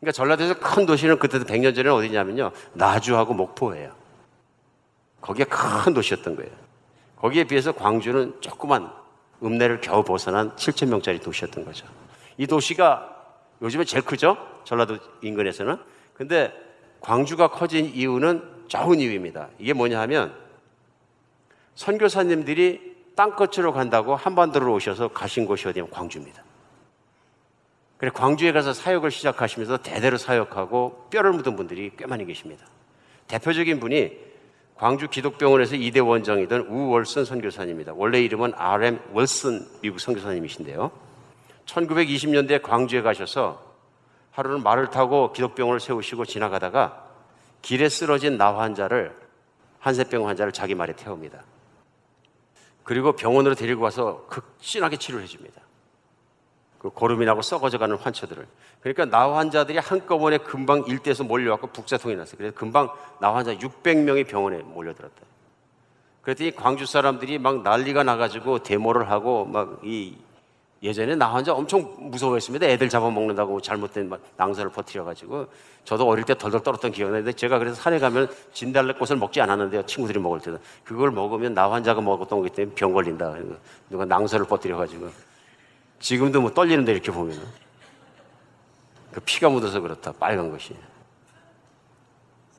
그러니까 전라도에서 큰 도시는 그때도 100년 전에 어디냐면요. 나주하고 목포예요. 거기에 큰 도시였던 거예요. 거기에 비해서 광주는 조그만 읍내를 겨우 벗어난 7천 명짜리 도시였던 거죠. 이 도시가 요즘에 제일 크죠? 전라도 인근에서는. 근데 광주가 커진 이유는 좋은 이유입니다. 이게 뭐냐 하면 선교사님들이 땅끝으로 간다고 한반도로 오셔서 가신 곳이 어디냐면 광주입니다. 그래 광주에 가서 사역을 시작하시면서 대대로 사역하고 뼈를 묻은 분들이 꽤 많이 계십니다. 대표적인 분이 광주 기독병원에서 이대 원장이던 우월슨 선교사님입니다. 원래 이름은 R.M. 월슨 미국 선교사님이신데요. 1920년대 광주에 가셔서 하루는 말을 타고 기독병원을 세우시고 지나가다가 길에 쓰러진 나 환자를 한세병 환자를 자기 말에 태웁니다. 그리고 병원으로 데리고 와서 극진하게 치료해 줍니다. 그 고름이 나고 썩어져가는 환처들을. 그러니까 나 환자들이 한꺼번에 금방 일대에서 몰려왔고 북사통이 났어요. 그래서 금방 나 환자 600명이 병원에 몰려들었다. 그랬더니 광주 사람들이 막 난리가 나가지고 데모를 하고 막 이 예전에 나 환자 엄청 무서워했습니다. 애들 잡아먹는다고 잘못된 낭설을 퍼뜨려가지고 저도 어릴 때 덜덜 떨었던 기억이 나는데 제가 그래서 산에 가면 진달래꽃을 먹지 않았는데요. 친구들이 먹을 때도 그걸 먹으면 나 환자가 먹었던 거기 때문에 병 걸린다. 누가 낭설을 퍼뜨려가지고 지금도 뭐 떨리는데 이렇게 보면은. 그 피가 묻어서 그렇다. 빨간 것이.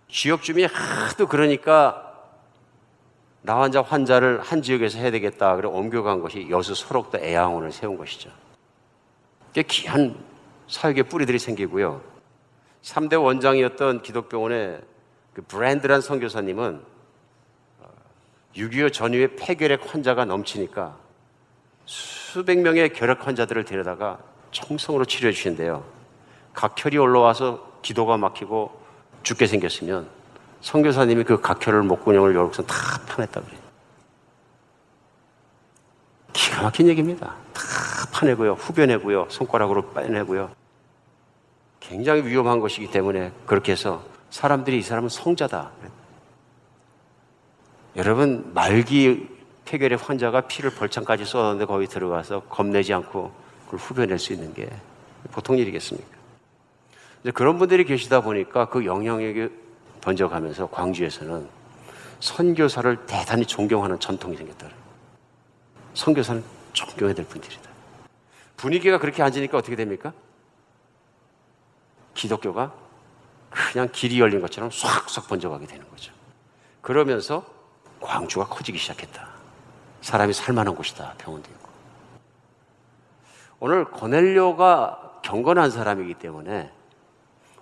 지역 주민이 하도 그러니까 나 환자 환자를 한 지역에서 해야 되겠다. 그래 옮겨간 것이 여수 소록도 애양원을 세운 것이죠. 꽤 귀한 사역의 뿌리들이 생기고요. 3대 원장이었던 기독병원의 그 브랜드란 선교사님은 6.25 어, 전후에 폐결핵 환자가 넘치니까 수백 명의 결핵 환자들을 데려다가 청성으로 치료해 주신대요. 각혈이 올라와서 기도가 막히고 죽게 생겼으면 성교사님이 그 각혈을 목구멍을 열고서 다 파냈다 그래요. 기가 막힌 얘기입니다. 다 파내고요. 후벼내고요. 손가락으로 빼내고요. 굉장히 위험한 것이기 때문에 그렇게 해서 사람들이 이 사람은 성자다. 여러분 말기 폐결의 환자가 피를 벌창까지 쏟았는데 거기 들어가서 겁내지 않고 그걸 후벼낼 수 있는 게 보통 일이겠습니까? 그런 분들이 계시다 보니까 그 영향력이 번져가면서 광주에서는 선교사를 대단히 존경하는 전통이 생겼다. 선교사는 존경해야 될 분들이다. 분위기가 그렇게 앉으니까 어떻게 됩니까? 기독교가 그냥 길이 열린 것처럼 쏙쏙 번져가게 되는 거죠. 그러면서 광주가 커지기 시작했다. 사람이 살만한 곳이다. 병원도 있고. 오늘 고넬료가 경건한 사람이기 때문에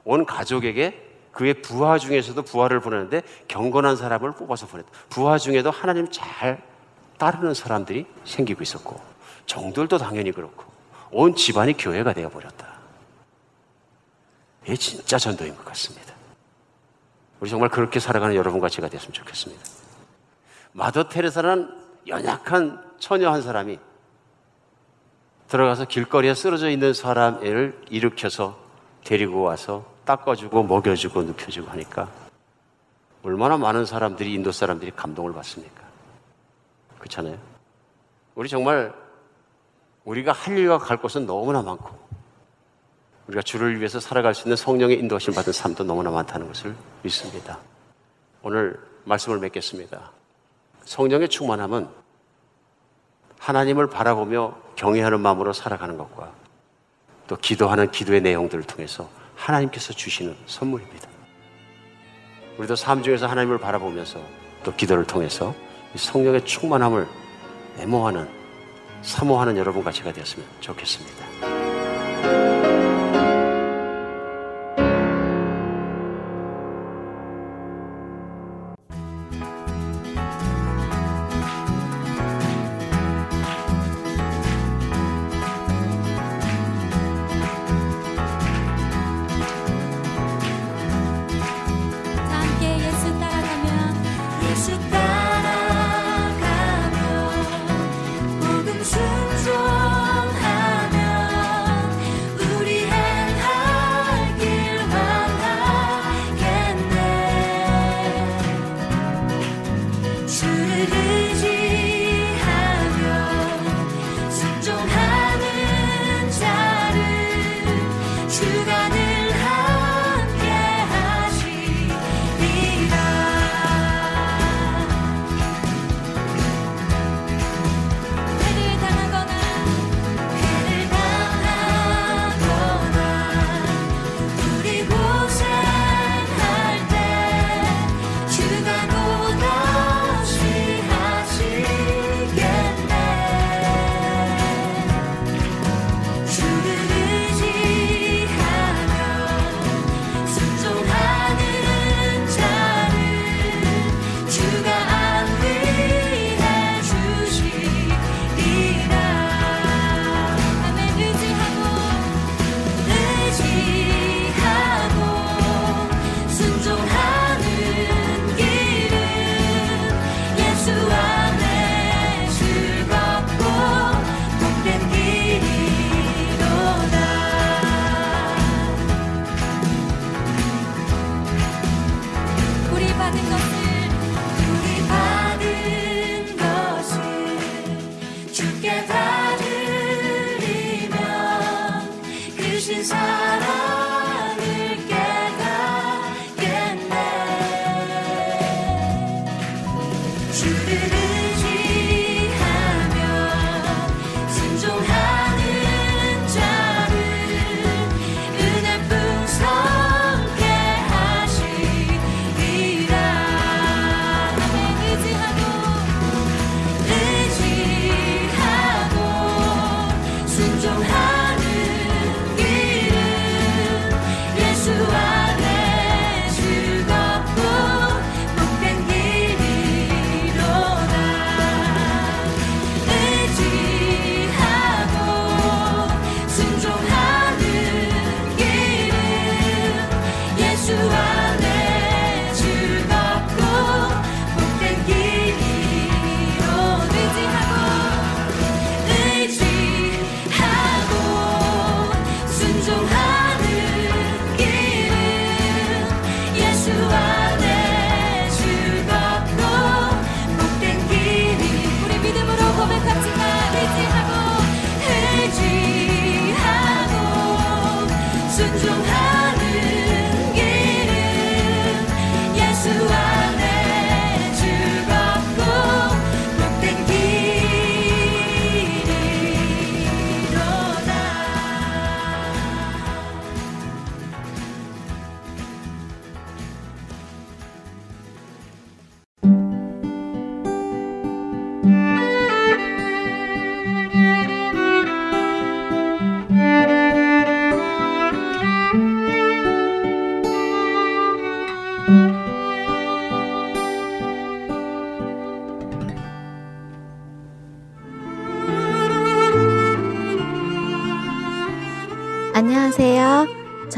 온 가족에게 그의 부하 중에서도 부하를 보내는데 경건한 사람을 뽑아서 보냈다. 부하 중에도 하나님 잘 따르는 사람들이 생기고 있었고 정들도 당연히 그렇고 온 집안이 교회가 되어 버렸다. 이게 진짜 전도인 것 같습니다. 우리 정말 그렇게 살아가는 여러분과 제가 됐으면 좋겠습니다. 마더 테레사는 연약한 처녀 한 사람이 들어가서 길거리에 쓰러져 있는 사람을 일으켜서 데리고 와서 닦아주고 먹여주고 눕혀주고 하니까 얼마나 많은 사람들이 인도 사람들이 감동을 받습니까? 그렇잖아요. 우리 정말 우리가 할 일과 갈 곳은 너무나 많고 우리가 주를 위해서 살아갈 수 있는 성령의 인도하심 받은 삶도 너무나 많다는 것을 믿습니다. 오늘 말씀을 맺겠습니다. 성령의 충만함은 하나님을 바라보며 경외하는 마음으로 살아가는 것과 또 기도하는 기도의 내용들을 통해서 하나님께서 주시는 선물입니다. 우리도 삶 중에서 하나님을 바라보면서 또 기도를 통해서 성령의 충만함을 애모하는 사모하는 여러분 같이가 되었으면 좋겠습니다.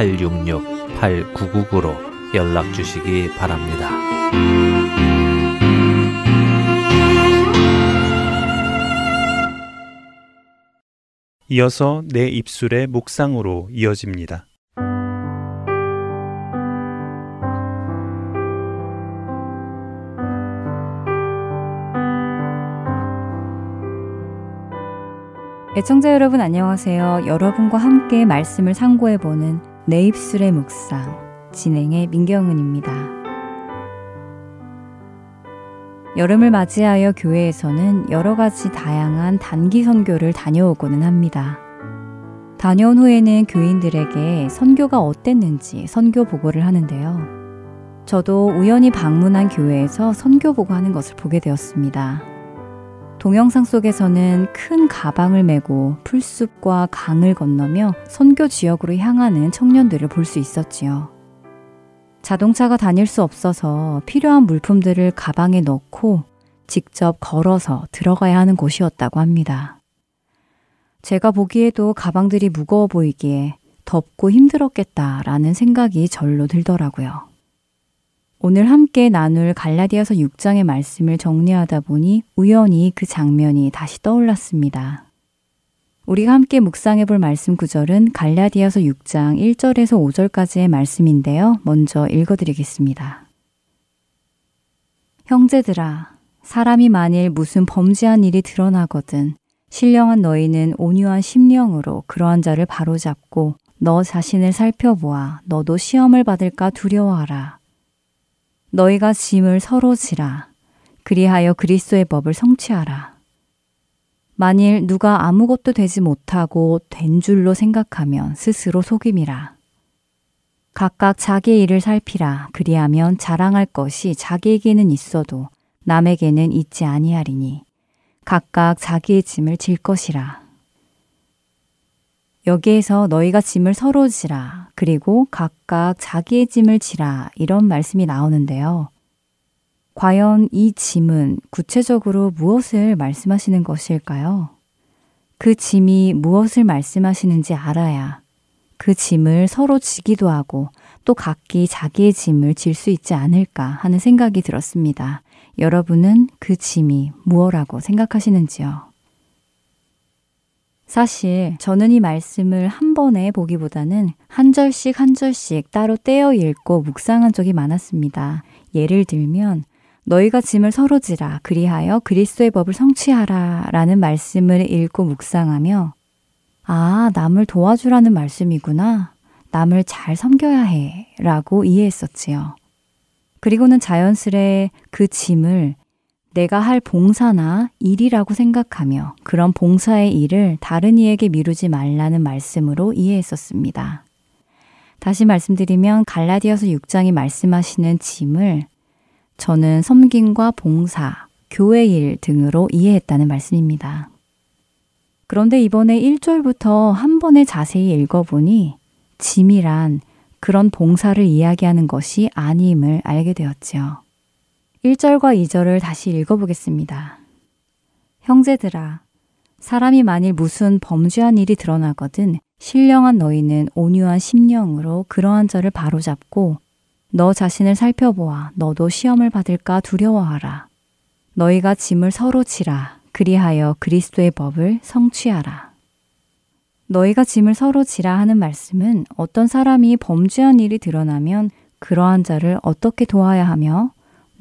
602-866-8999로 연락 주시기 바랍니다. 이어서 내 입술의 묵상으로 이어집니다. 애청자 여러분 안녕하세요. 여러분과 함께 말씀을 상고해보는 내 입술의 묵상 진행의 민경은입니다. 여름을 맞이하여 교회에서는 여러 가지 다양한 단기 선교를 다녀오고는 합니다. 다녀온 후에는 교인들에게 선교가 어땠는지 선교 보고를 하는데요. 저도 우연히 방문한 교회에서 선교 보고하는 것을 보게 되었습니다. 동영상 속에서는 큰 가방을 메고 풀숲과 강을 건너며 선교 지역으로 향하는 청년들을 볼 수 있었지요. 자동차가 다닐 수 없어서 필요한 물품들을 가방에 넣고 직접 걸어서 들어가야 하는 곳이었다고 합니다. 제가 보기에도 가방들이 무거워 보이기에 덥고 힘들었겠다라는 생각이 절로 들더라고요. 오늘 함께 나눌 갈라디아서 6장의 말씀을 정리하다 보니 우연히 그 장면이 다시 떠올랐습니다. 우리가 함께 묵상해 볼 말씀 구절은 갈라디아서 6장 1절에서 5절까지의 말씀인데요. 먼저 읽어 드리겠습니다. 형제들아, 사람이 만일 무슨 범죄한 일이 드러나거든 신령한 너희는 온유한 심령으로 그러한 자를 바로잡고 너 자신을 살펴보아 너도 시험을 받을까 두려워하라. 너희가 짐을 서로 지라. 그리하여 그리스도의 법을 성취하라. 만일 누가 아무것도 되지 못하고 된 줄로 생각하면 스스로 속임이라. 각각 자기의 일을 살피라. 그리하면 자랑할 것이 자기에게는 있어도 남에게는 있지 아니하리니 각각 자기의 짐을 질 것이라. 여기에서 너희가 짐을 서로 지라, 그리고 각각 자기의 짐을 지라, 이런 말씀이 나오는데요. 과연 이 짐은 구체적으로 무엇을 말씀하시는 것일까요? 그 짐이 무엇을 말씀하시는지 알아야 그 짐을 서로 지기도 하고 또 각기 자기의 짐을 질 수 있지 않을까 하는 생각이 들었습니다. 여러분은 그 짐이 무엇라고 생각하시는지요? 사실 저는 이 말씀을 한 번에 보기보다는 한 절씩 한 절씩 따로 떼어 읽고 묵상한 적이 많았습니다. 예를 들면 너희가 짐을 서로 지라 그리하여 그리스도의 법을 성취하라 라는 말씀을 읽고 묵상하며 아, 남을 도와주라는 말씀이구나. 남을 잘 섬겨야 해. 라고 이해했었지요. 그리고는 자연스레 그 짐을 내가 할 봉사나 일이라고 생각하며 그런 봉사의 일을 다른 이에게 미루지 말라는 말씀으로 이해했었습니다. 다시 말씀드리면 갈라디아서 6장이 말씀하시는 짐을 저는 섬김과 봉사, 교회 일 등으로 이해했다는 말씀입니다. 그런데 이번에 1절부터 한 번에 자세히 읽어보니 짐이란 그런 봉사를 이야기하는 것이 아님을 알게 되었지요. 1절과 2절을 다시 읽어보겠습니다. 형제들아, 사람이 만일 무슨 범죄한 일이 드러나거든 신령한 너희는 온유한 심령으로 그러한 자를 바로잡고 너 자신을 살펴보아 너도 시험을 받을까 두려워하라. 너희가 짐을 서로 지라. 그리하여 그리스도의 법을 성취하라. 너희가 짐을 서로 지라 하는 말씀은 어떤 사람이 범죄한 일이 드러나면 그러한 자를 어떻게 도와야 하며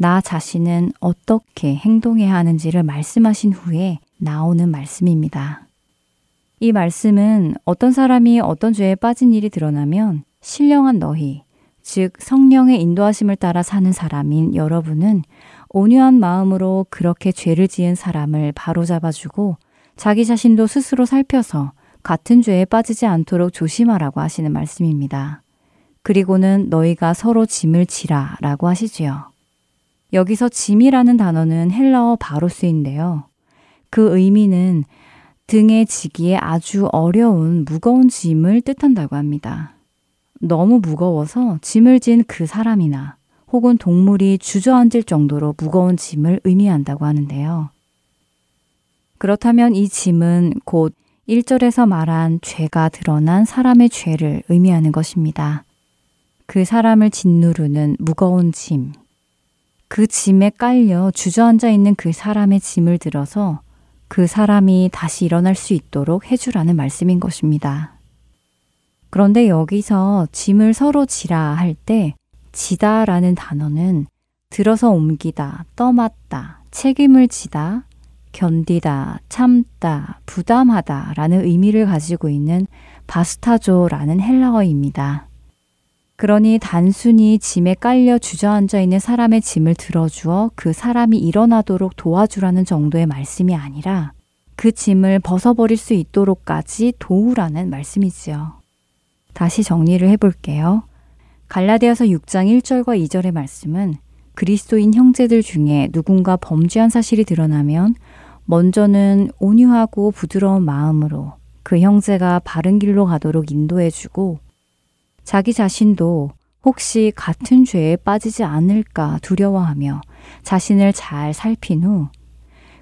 나 자신은 어떻게 행동해야 하는지를 말씀하신 후에 나오는 말씀입니다. 이 말씀은 어떤 사람이 어떤 죄에 빠진 일이 드러나면 신령한 너희, 즉 성령의 인도하심을 따라 사는 사람인 여러분은 온유한 마음으로 그렇게 죄를 지은 사람을 바로잡아주고 자기 자신도 스스로 살펴서 같은 죄에 빠지지 않도록 조심하라고 하시는 말씀입니다. 그리고는 너희가 서로 짐을 지라 라고 하시지요. 여기서 짐이라는 단어는 헬라어 바로스인데요. 그 의미는 등에 지기에 아주 어려운 무거운 짐을 뜻한다고 합니다. 너무 무거워서 짐을 진 그 사람이나 혹은 동물이 주저앉을 정도로 무거운 짐을 의미한다고 하는데요. 그렇다면 이 짐은 곧 1절에서 말한 죄가 드러난 사람의 죄를 의미하는 것입니다. 그 사람을 짓누르는 무거운 짐. 그 짐에 깔려 주저앉아 있는 그 사람의 짐을 들어서 그 사람이 다시 일어날 수 있도록 해주라는 말씀인 것입니다. 그런데 여기서 짐을 서로 지라 할 때 지다 라는 단어는 들어서 옮기다, 떠맡다, 책임을 지다, 견디다, 참다, 부담하다 라는 의미를 가지고 있는 바스타조라는 헬라어입니다. 그러니 단순히 짐에 깔려 주저앉아 있는 사람의 짐을 들어주어 그 사람이 일어나도록 도와주라는 정도의 말씀이 아니라 그 짐을 벗어버릴 수 있도록까지 도우라는 말씀이지요. 다시 정리를 해볼게요. 갈라디아서 6장 1절과 2절의 말씀은 그리스도인 형제들 중에 누군가 범죄한 사실이 드러나면 먼저는 온유하고 부드러운 마음으로 그 형제가 바른 길로 가도록 인도해주고 자기 자신도 혹시 같은 죄에 빠지지 않을까 두려워하며 자신을 잘 살핀 후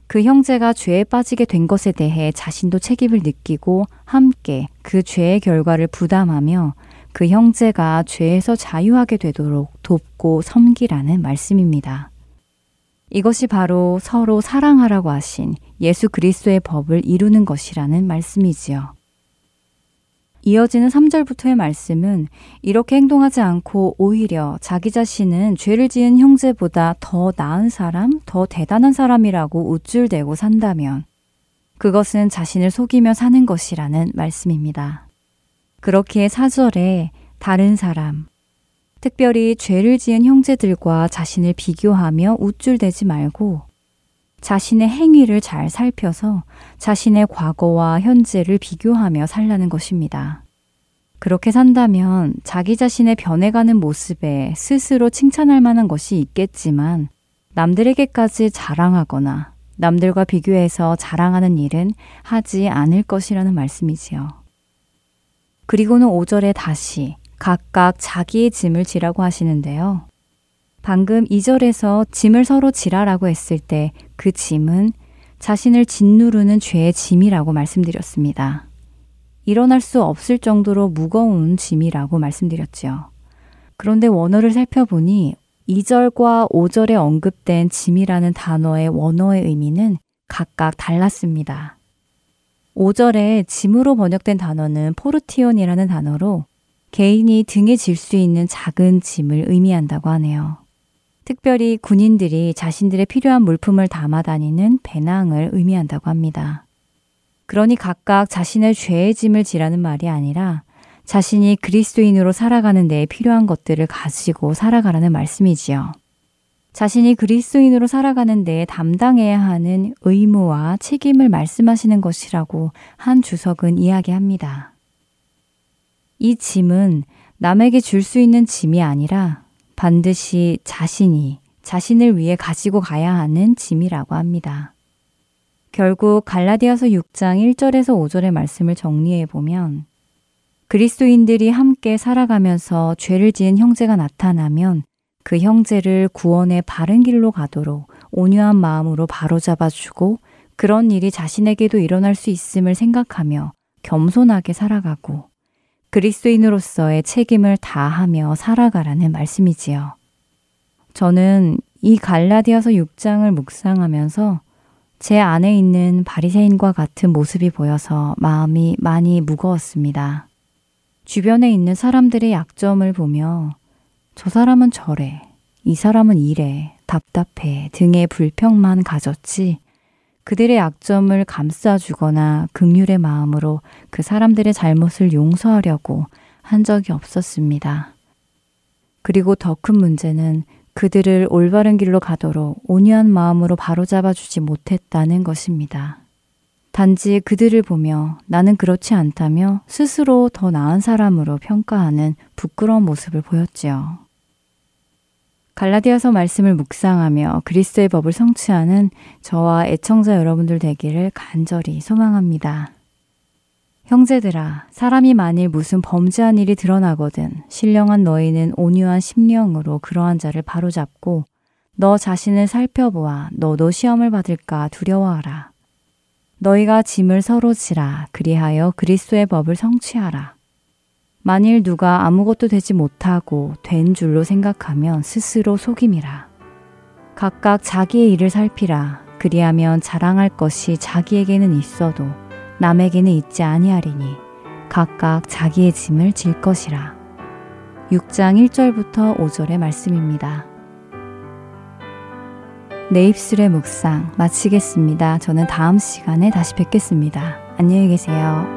그 형제가 죄에 빠지게 된 것에 대해 자신도 책임을 느끼고 함께 그 죄의 결과를 부담하며 그 형제가 죄에서 자유하게 되도록 돕고 섬기라는 말씀입니다. 이것이 바로 서로 사랑하라고 하신 예수 그리스도의 법을 이루는 것이라는 말씀이지요. 이어지는 3절부터의 말씀은 이렇게 행동하지 않고 오히려 자기 자신은 죄를 지은 형제보다 더 나은 사람, 더 대단한 사람이라고 우쭐대고 산다면 그것은 자신을 속이며 사는 것이라는 말씀입니다. 그렇기에 4절에 다른 사람, 특별히 죄를 지은 형제들과 자신을 비교하며 우쭐대지 말고 자신의 행위를 잘 살펴서 자신의 과거와 현재를 비교하며 살라는 것입니다. 그렇게 산다면 자기 자신의 변해가는 모습에 스스로 칭찬할 만한 것이 있겠지만 남들에게까지 자랑하거나 남들과 비교해서 자랑하는 일은 하지 않을 것이라는 말씀이지요. 그리고는 5절에 다시 각각 자기의 짐을 지라고 하시는데요. 방금 2절에서 짐을 서로 지라라고 했을 때 그 짐은 자신을 짓누르는 죄의 짐이라고 말씀드렸습니다. 일어날 수 없을 정도로 무거운 짐이라고 말씀드렸지요. 그런데 원어를 살펴보니 2절과 5절에 언급된 짐이라는 단어의 원어의 의미는 각각 달랐습니다. 5절에 짐으로 번역된 단어는 포르티온이라는 단어로 개인이 등에 질 수 있는 작은 짐을 의미한다고 하네요. 특별히 군인들이 자신들의 필요한 물품을 담아 다니는 배낭을 의미한다고 합니다. 그러니 각각 자신의 죄의 짐을 지라는 말이 아니라 자신이 그리스도인으로 살아가는 데 필요한 것들을 가지고 살아가라는 말씀이지요. 자신이 그리스도인으로 살아가는 데 담당해야 하는 의무와 책임을 말씀하시는 것이라고 한 주석은 이야기합니다. 이 짐은 남에게 줄 수 있는 짐이 아니라 반드시 자신이 자신을 위해 가지고 가야 하는 짐이라고 합니다. 결국 갈라디아서 6장 1절에서 5절의 말씀을 정리해 보면 그리스도인들이 함께 살아가면서 죄를 지은 형제가 나타나면 그 형제를 구원의 바른 길로 가도록 온유한 마음으로 바로잡아 주고 그런 일이 자신에게도 일어날 수 있음을 생각하며 겸손하게 살아가고 그리스도인으로서의 책임을 다하며 살아가라는 말씀이지요. 저는 이 갈라디아서 6장을 묵상하면서 제 안에 있는 바리새인과 같은 모습이 보여서 마음이 많이 무거웠습니다. 주변에 있는 사람들의 약점을 보며 저 사람은 저래, 이 사람은 이래, 답답해 등의 불평만 가졌지 그들의 약점을 감싸주거나 극률의 마음으로 그 사람들의 잘못을 용서하려고 한 적이 없었습니다. 그리고 더 큰 문제는 그들을 올바른 길로 가도록 온유한 마음으로 바로잡아 주지 못했다는 것입니다. 단지 그들을 보며 나는 그렇지 않다며 스스로 더 나은 사람으로 평가하는 부끄러운 모습을 보였지요. 갈라디아서 말씀을 묵상하며 그리스도의 법을 성취하는 저와 애청자 여러분들 되기를 간절히 소망합니다. 형제들아, 사람이 만일 무슨 범죄한 일이 드러나거든 신령한 너희는 온유한 심령으로 그러한 자를 바로잡고 너 자신을 살펴보아 너도 시험을 받을까 두려워하라. 너희가 짐을 서로 지라 그리하여 그리스도의 법을 성취하라. 만일 누가 아무것도 되지 못하고 된 줄로 생각하면 스스로 속임이라. 각각 자기의 일을 살피라. 그리하면 자랑할 것이 자기에게는 있어도 남에게는 있지 아니하리니 각각 자기의 짐을 질 것이라. 6장 1절부터 5절의 말씀입니다. 내 입술의 묵상 마치겠습니다. 저는 다음 시간에 다시 뵙겠습니다. 안녕히 계세요.